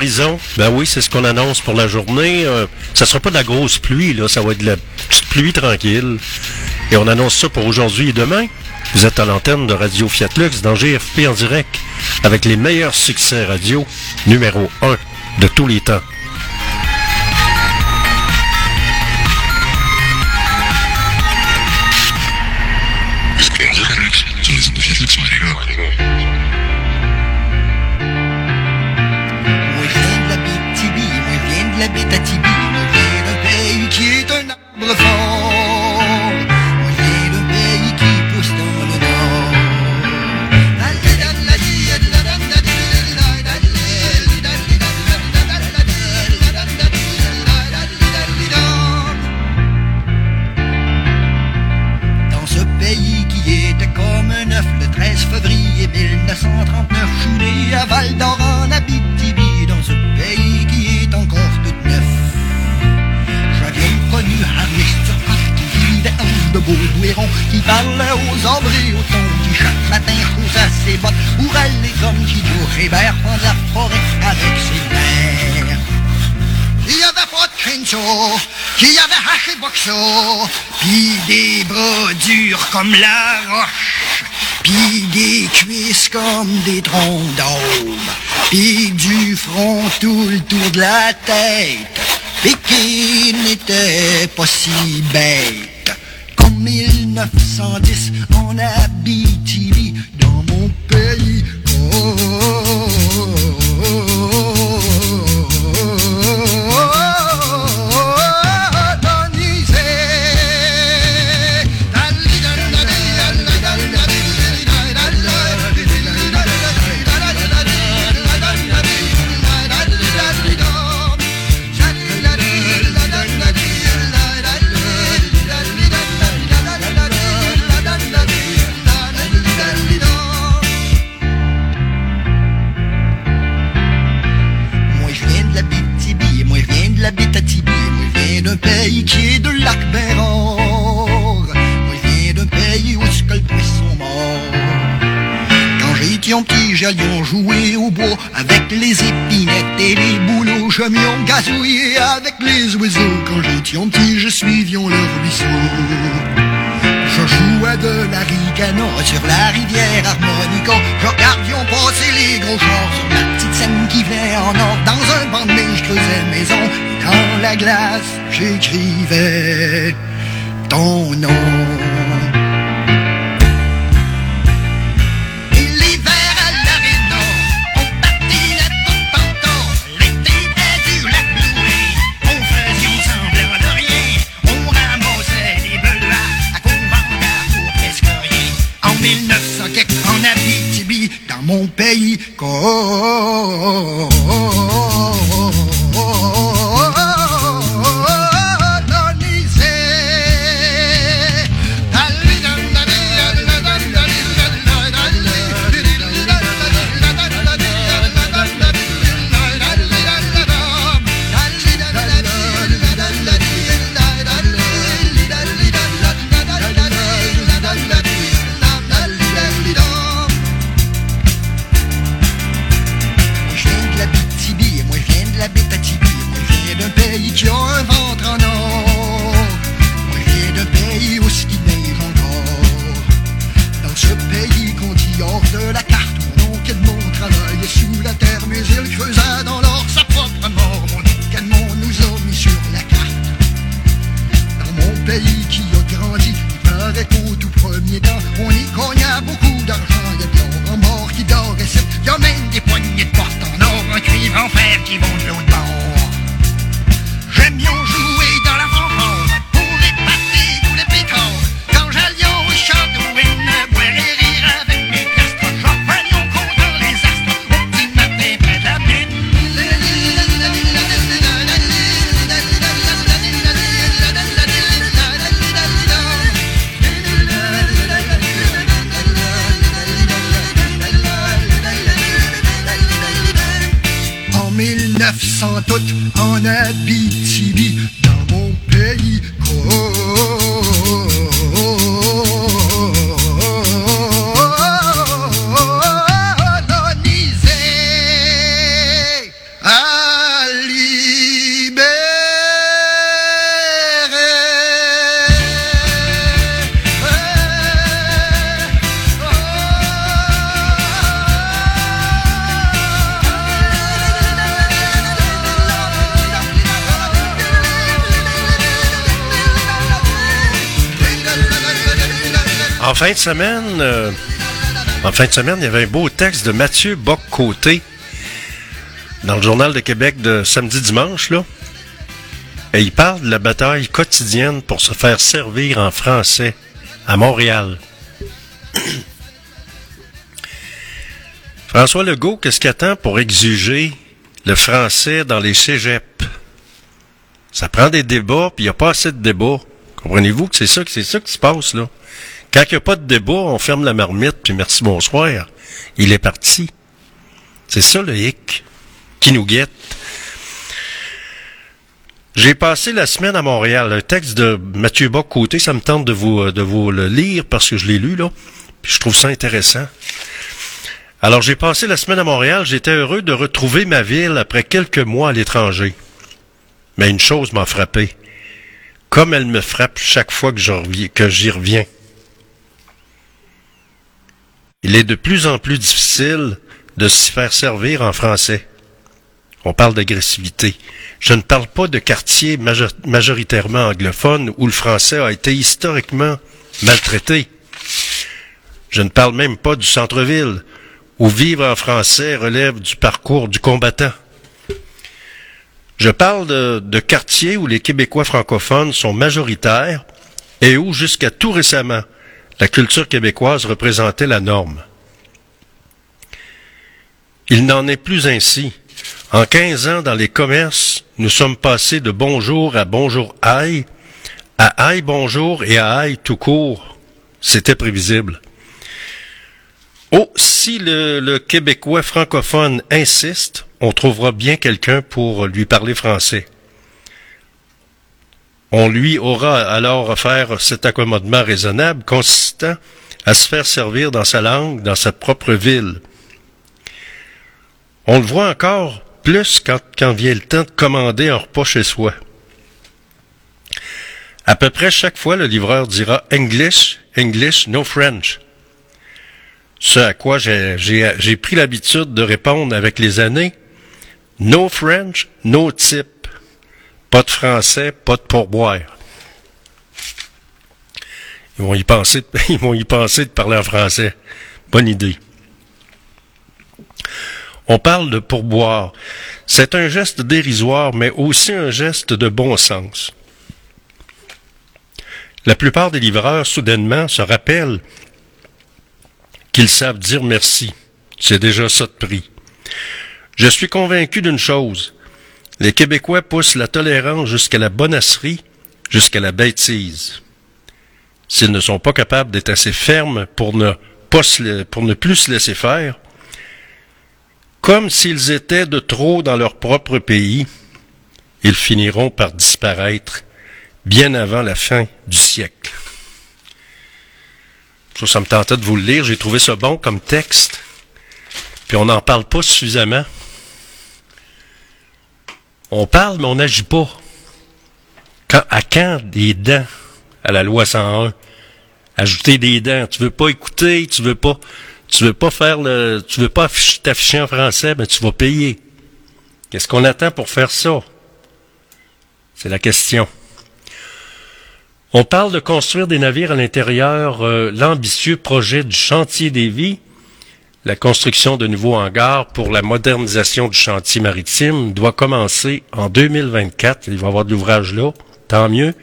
l'horizon. Ben oui, c'est ce qu'on annonce pour la journée. Euh, ça sera pas de la grosse pluie, là. Ça va être de la petite pluie tranquille. Et on annonce ça pour aujourd'hui et demain. Vous êtes à l'antenne de Radio Fiat Lux dans GFP en direct avec les meilleurs succès radio numéro 1 de tous les temps. Un qui parlait aux arbres et aux qui chaque matin chaussa ses bottes pour aller comme Guido Hébert dans la forêt avec ses mères. Il y avait pas de crincho, qui avait haché boxo, pis des bras durs comme la roche, pis des cuisses comme des troncs d'ombre, pis du front tout le tour de la tête, pis qui n'était pas si bête. Qu'en 1910, en Abitibi, dans mon pays, étions petits, j'allions jouer au bois avec les épinettes et les bouleaux. Chemions gazouiller avec les oiseaux. Quand j'étais petit, je suivions le ruisseau. Je jouais de la sur la rivière harmonica. Je regardions passer les gros chars sur la petite scène qui venait en or. Dans un neige, je creusais maison. Et dans la glace, j'écrivais ton nom. Pays, fin de semaine, il y avait un beau texte de Mathieu Bock-Côté dans le Journal de Québec de samedi-dimanche, là. Et il parle de la bataille quotidienne pour se faire servir en français à Montréal. François Legault, qu'est-ce qu'il attend pour exiger le français dans les cégeps? Ça prend des débats, puis il n'y a pas assez de débats. Comprenez-vous que c'est ça, que c'est ça qui se passe, là? Quand il n'y a pas de débat, on ferme la marmite, puis merci, bonsoir. Il est parti. C'est ça le hic qui nous guette. J'ai passé la semaine à Montréal. Un texte de Mathieu Bock-Côté, ça me tente de vous, de vous le lire parce que je l'ai lu, là. Puis je trouve ça intéressant. Alors, j'ai passé la semaine à Montréal. J'étais heureux de retrouver ma ville après quelques mois à l'étranger. Mais une chose m'a frappé. Comme elle me frappe chaque fois que j'y reviens. Il est de plus en plus difficile de s'y faire servir en français. On parle d'agressivité. Je ne parle pas de quartiers major- majoritairement anglophones où le français a été historiquement maltraité. Je ne parle même pas du centre-ville où vivre en français relève du parcours du combattant. Je parle de, de quartiers où les Québécois francophones sont majoritaires et où, jusqu'à tout récemment, la culture québécoise représentait la norme. Il n'en est plus ainsi. En 15 ans, dans les commerces, nous sommes passés de bonjour à bonjour aïe, à aïe bonjour et à aïe tout court. C'était prévisible. Oh, si le, le Québécois francophone insiste, on trouvera bien quelqu'un pour lui parler français. On lui aura alors offert cet accommodement raisonnable consistant à se faire servir dans sa langue, dans sa propre ville. On le voit encore plus quand, quand vient le temps de commander un repas chez soi. À peu près chaque fois, le livreur dira English, English, no French. Ce à quoi j'ai- pris l'habitude de répondre avec les années No French, no tip. Pas de français, pas de pourboire. Ils vont y penser, ils vont y penser de parler en français. Bonne idée. On parle de pourboire. C'est un geste dérisoire, mais aussi un geste de bon sens. La plupart des livreurs, soudainement, se rappellent qu'ils savent dire merci. C'est déjà ça de prix. Je suis convaincu d'une chose. Les Québécois poussent la tolérance jusqu'à la bonasserie, jusqu'à la bêtise. S'ils ne sont pas capables d'être assez fermes pour ne, pour ne plus se laisser faire, comme s'ils étaient de trop dans leur propre pays, ils finiront par disparaître bien avant la fin du siècle. Ça, ça me tentait de vous le lire. J'ai trouvé ça bon comme texte. Puis on n'en parle pas suffisamment. On parle, mais on n'agit pas. Quand, à quand des dents? À la loi 101? Ajouter des dents. Tu veux pas écouter, tu veux pas, tu veux pas faire le, tu veux pas afficher- t'afficher en français, mais tu vas payer. Qu'est-ce qu'on attend pour faire ça? C'est la question. On parle de construire des navires à l'intérieur, euh, l'ambitieux projet du chantier des vies, la construction de nouveaux hangars pour la modernisation du chantier maritime doit commencer en 2024. Il va y avoir de l'ouvrage là, tant mieux.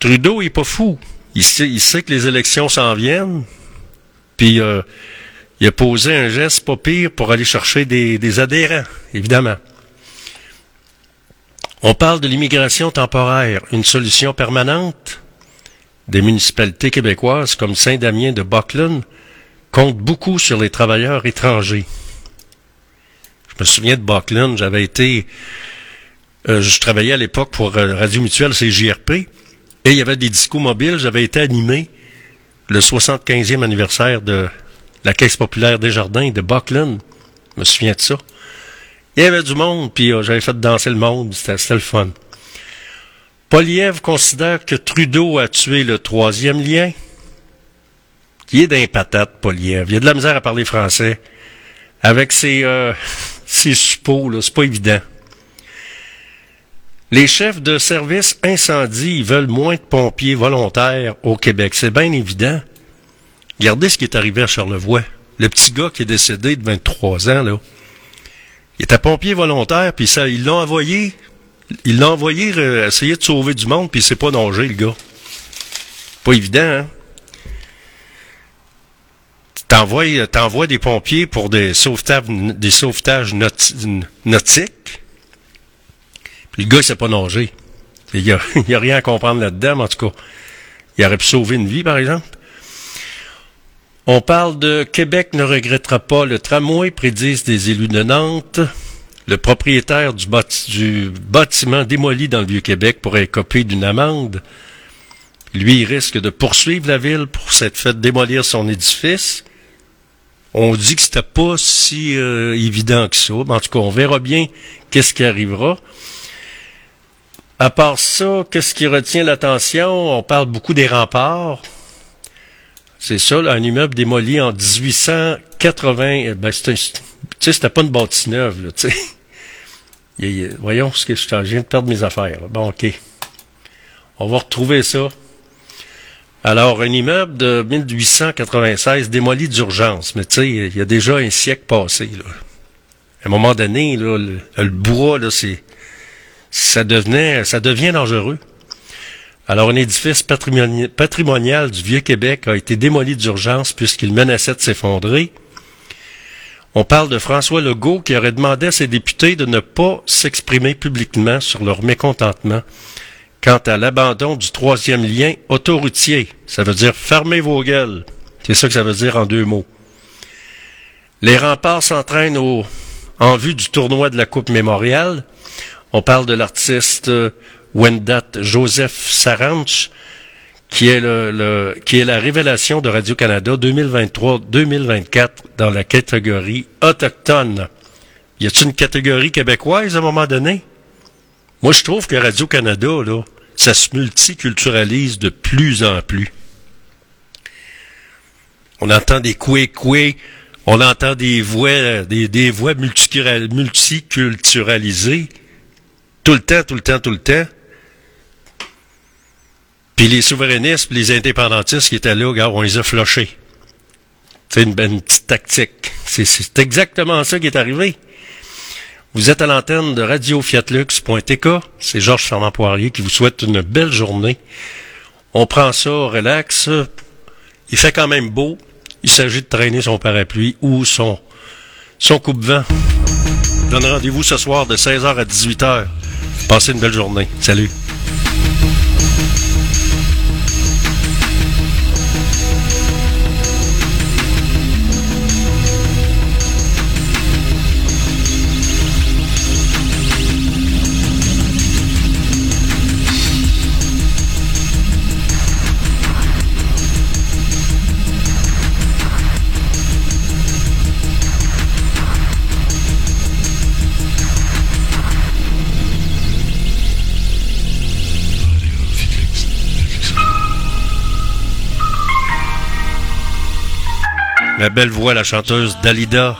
Trudeau il est pas fou. Il sait, que les élections s'en viennent. Puis euh, il a posé un geste pas pire pour aller chercher des, des adhérents, évidemment. On parle de l'immigration temporaire, une solution permanente? Des municipalités québécoises comme Saint-Damien de Buckland comptent beaucoup sur les travailleurs étrangers. Je me souviens de Buckland, j'avais été, euh, je travaillais à l'époque pour euh, Radio Mutuelle, c'est JRP, et il y avait des discours mobiles, j'avais été animé le 75e anniversaire de la Caisse populaire des Jardins de Buckland. Je me souviens de ça. Il y avait du monde, puis euh, j'avais fait danser le monde, c'était le fun. Poliev considère que Trudeau a tué le troisième lien. Il est d'un patate, Poliev. Il a de la misère à parler français. Avec ses, euh, ses suppôts, là, c'est pas évident. Les chefs de service incendie veulent moins de pompiers volontaires au Québec. C'est bien évident. Regardez ce qui est arrivé à Charlevoix. Le petit gars qui est décédé de 23 ans, là. Il était pompier volontaire, puis ça, ils l'ont envoyé. Ils l'ont envoyé euh, essayer de sauver du monde, puis il s'est pas nager, le gars. Pas évident, hein? T'envoies, t'envoies des pompiers pour des sauvetages, des sauvetages nauti- nautiques. Puis le gars, il sait pas nager. Il y a, il a rien à comprendre là-dedans, mais en tout cas. Il aurait pu sauver une vie, par exemple. On parle de Québec ne regrettera pas le tramway, prédisent des élus de Nantes. Le propriétaire du, bâti- du bâtiment démoli dans le Vieux-Québec pourrait écoper d'une amende. Lui, il risque de poursuivre la ville pour s'être fait démolir son édifice. On dit que c'était pas si euh, évident que ça. Mais en tout cas, on verra bien qu'est-ce qui arrivera. À part ça, qu'est-ce qui retient l'attention? On parle beaucoup des remparts. C'est ça, un immeuble démoli en 1880. eh Ben, c'était, tu sais, c'était pas une bâtisse neuve, tu sais. Voyons ce que je, viens de perdre mes affaires. Bon, OK. On va retrouver ça. Alors, un immeuble de 1896 démoli d'urgence. Mais tu sais, il y a déjà un siècle passé. À un moment donné, le, bois, ça devient dangereux. Alors, un édifice patrimoni- patrimonial du Vieux-Québec a été démoli d'urgence puisqu'il menaçait de s'effondrer. On parle de François Legault qui aurait demandé à ses députés de ne pas s'exprimer publiquement sur leur mécontentement quant à l'abandon du troisième lien autoroutier. Ça veut dire fermez vos gueules. C'est ça que ça veut dire en deux mots. Les remparts s'entraînent en vue du tournoi de la Coupe mémoriale. On parle de l'artiste euh, Wendat Joseph Saranch qui est la révélation de Radio-Canada 2023-2024 dans la catégorie autochtone. Y a-t-il une catégorie québécoise à un moment donné? Moi, je trouve que Radio-Canada, là, ça se multiculturalise de plus en plus. On entend des coué on entend des voix, des, des voix multiculturalisées tout le temps, tout le temps, tout le temps. Puis les souverainistes, les indépendantistes qui étaient là, regarde, on les a flochés. C'est une, une petite tactique. C'est exactement ça qui est arrivé. Vous êtes à l'antenne de radiofiatlux.tk. C'est Georges Fernand Poirier qui vous souhaite une belle journée. On prend ça au relax. Il fait quand même beau. Il s'agit de traîner son parapluie ou son, son coupe-vent. Donne rendez-vous ce soir de 16h à 18h. Passez une belle journée. Salut. La belle voix, la chanteuse Dalida.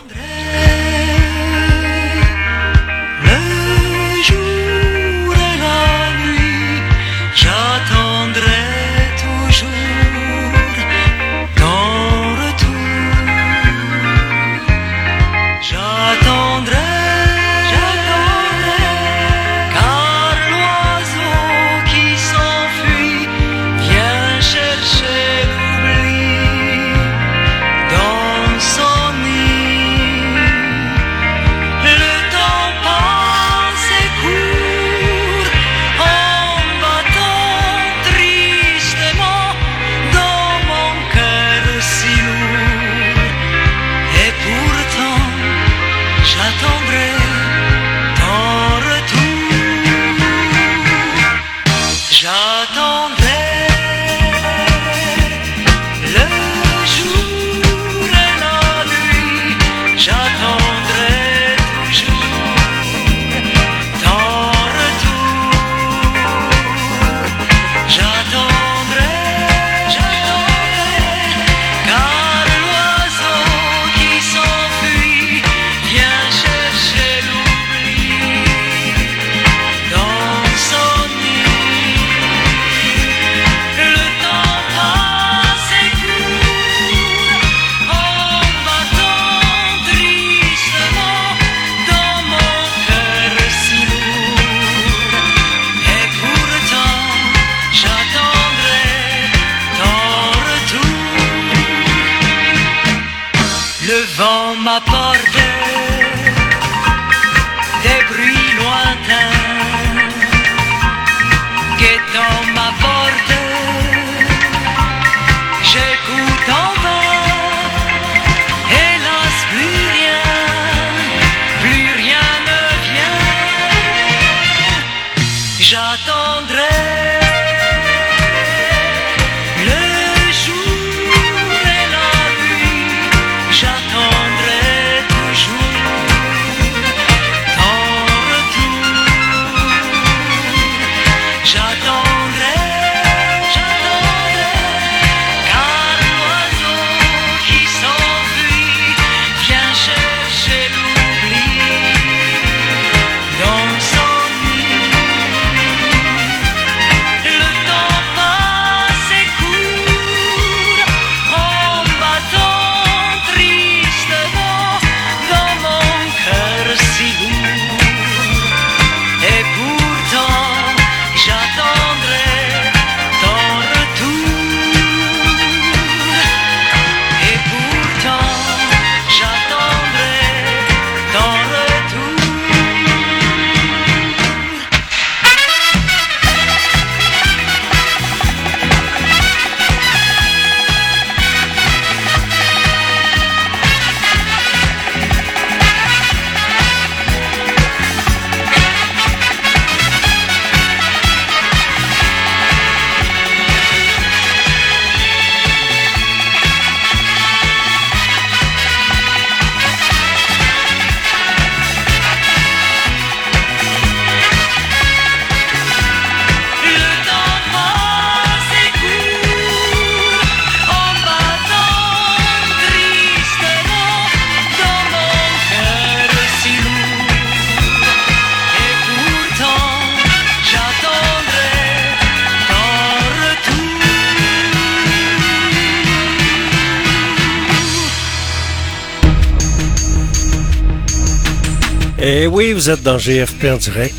Dans GFP en direct.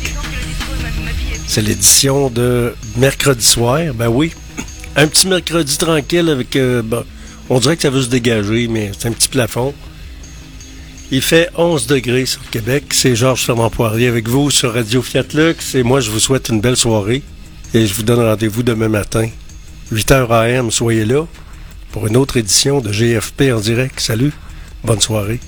C'est l'édition de mercredi soir. Ben oui, un petit mercredi tranquille avec... euh, on dirait que ça veut se dégager, mais c'est un petit plafond. Il fait 11 degrés sur Québec. C'est Georges Fernand Poirier avec vous sur Radio Fiat Lux. Et moi, je vous souhaite une belle soirée. Et je vous donne rendez-vous demain matin, 8h AM. Soyez là pour une autre édition de GFP en direct. Salut, bonne soirée.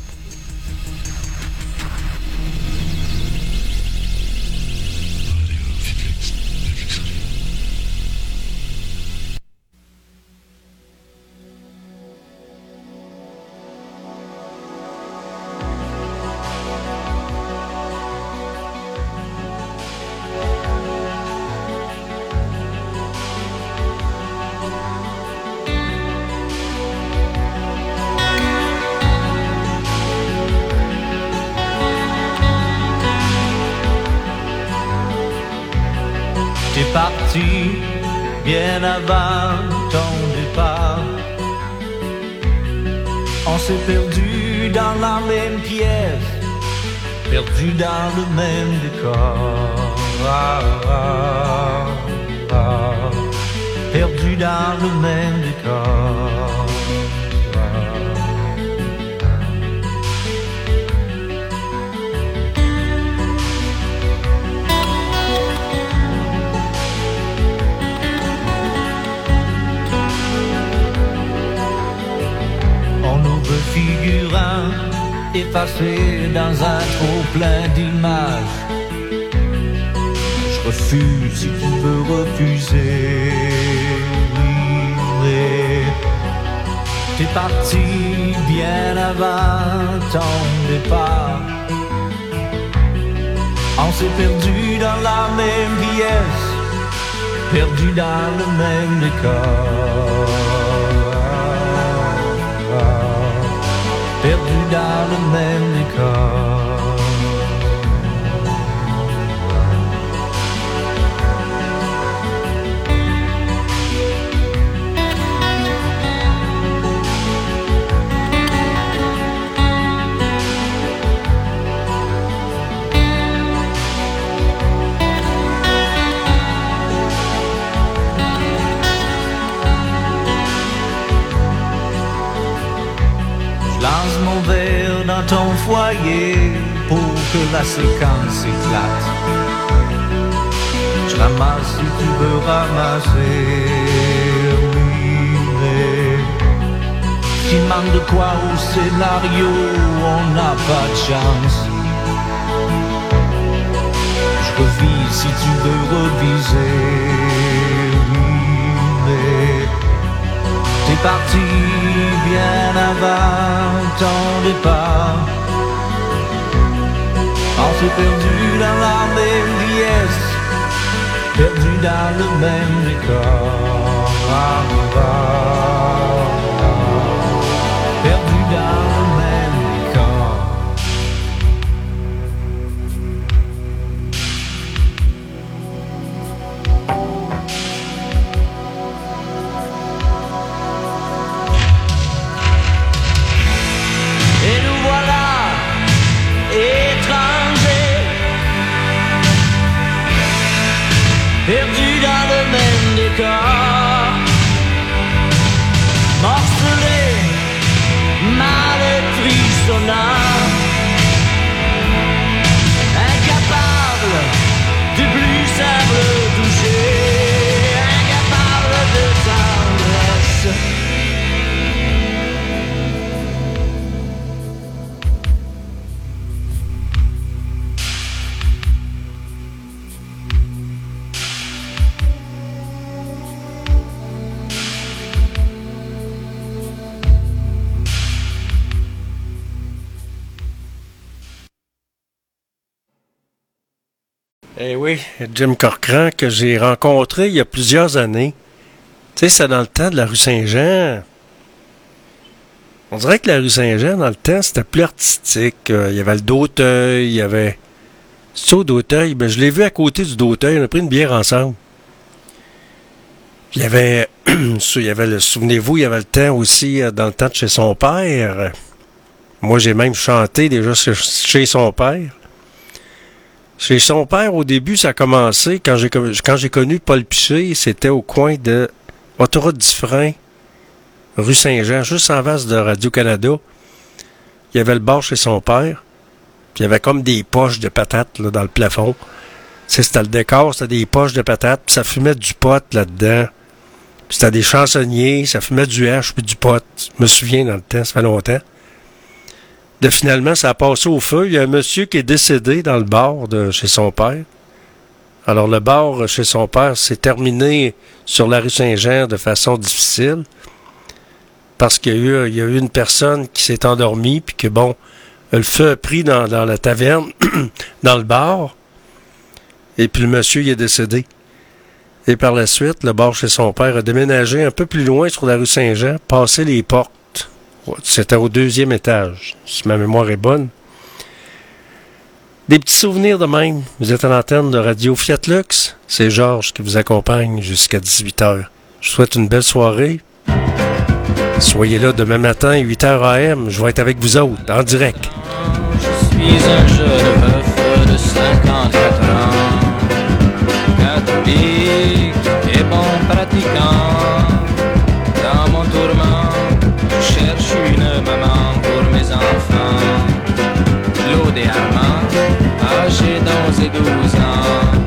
Perdus dans le même décor, morcelés, mal frissonnants, incapables Eh oui, Jim Corcoran que j'ai rencontré il y a plusieurs années. Tu sais, c'est dans le temps de la rue Saint-Jean. On dirait que la rue Saint-Jean, dans le temps, c'était plus artistique. Euh, Il y avait le d'Auteuil, il y avait... C'est au d'Auteuil? Ben, je l'ai vu à côté du d'Auteuil, on a pris une bière ensemble. Il y avait... y avait le... Souvenez-vous, il y avait le temps aussi, euh, dans le temps de chez son père. Moi, j'ai même chanté déjà chez son père. Chez son père, au début, ça a commencé, quand j'ai quand j'ai connu Paul Piché, c'était au coin de Autoroute du rue Saint-Jean, juste en face de Radio-Canada. Il y avait le bar chez son père, puis il y avait comme des poches de patates là, dans le plafond. Tu sais, C'était le décor, c'était des poches de patates, puis ça fumait du pot là-dedans. Puis C'était des chansonniers, ça fumait du hache puis du pot. Je me souviens dans le temps, ça fait longtemps. Finalement, ça a passé au feu. Il y a un monsieur qui est décédé dans le bar de chez son père. Alors, le bar chez son père s'est terminé sur la rue Saint-Jean de façon difficile. Parce qu'il y a eu, une personne qui s'est endormie, puis que bon, le feu a pris dans, dans la taverne, dans le bar. Et puis le monsieur, il est décédé. Et par la suite, le bar chez son père a déménagé un peu plus loin sur la rue Saint-Jean, passé les portes. C'était au deuxième étage, si ma mémoire est bonne. Des petits souvenirs de même. Vous êtes à l'antenne de Radio Fiat Lux. C'est Georges qui vous accompagne jusqu'à 18h. Je vous souhaite une belle soirée. Soyez là demain matin, 8h AM. Je vais être avec vous autres, en direct. Je suis un jeune veuf de 54 ans. Cherche une maman pour mes enfants. Claude et Armand, âgés d'11 et 12 ans.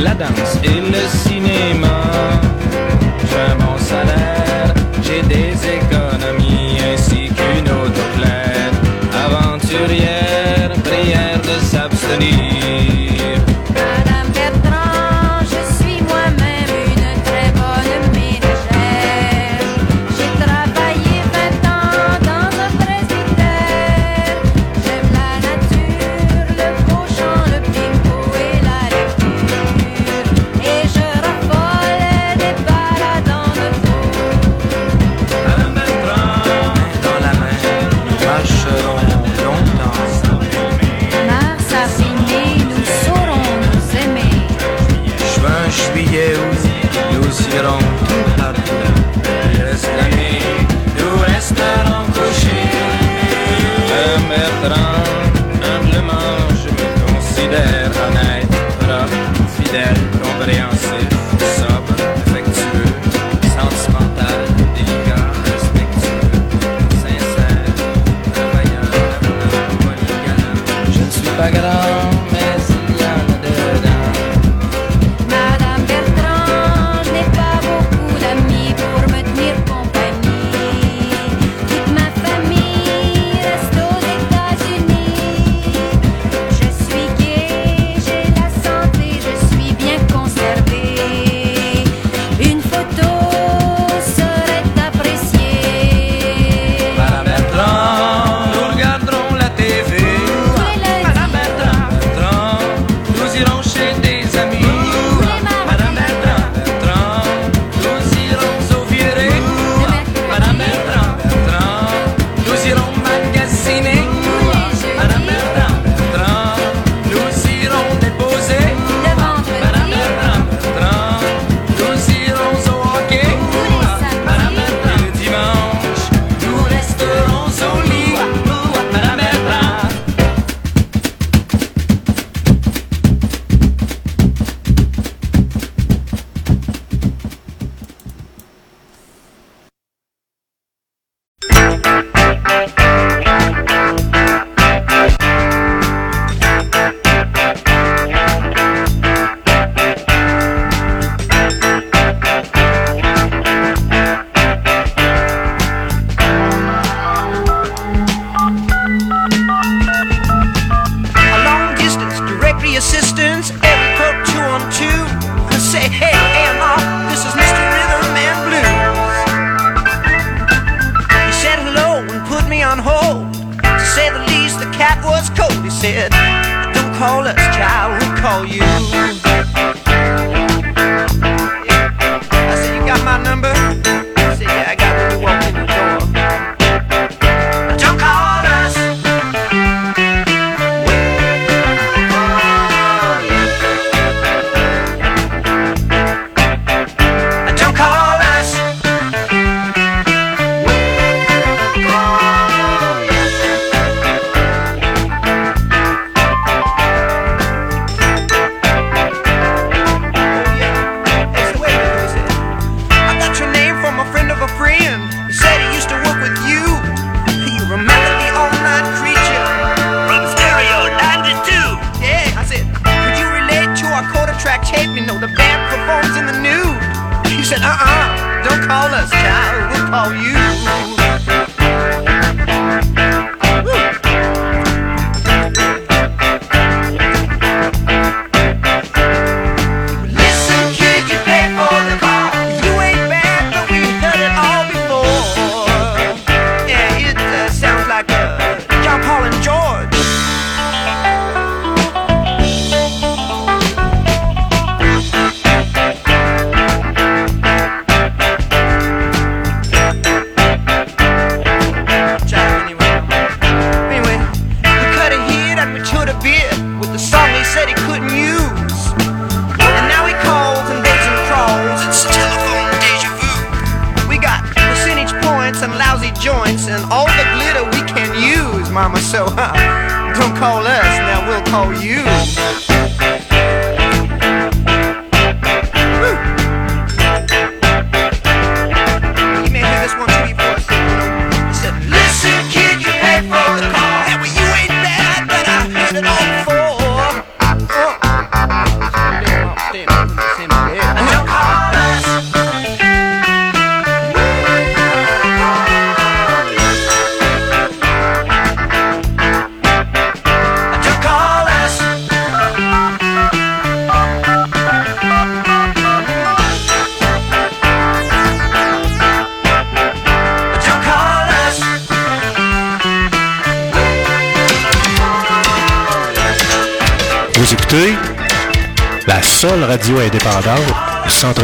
La danse et le cinéma.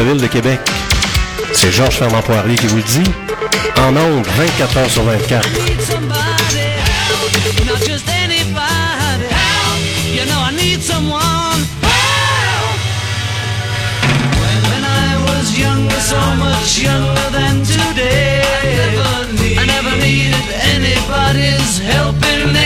ville de Québec. C'est Georges Fernand Poirier qui vous le dit. En ondes, 24 heures sur 24. helping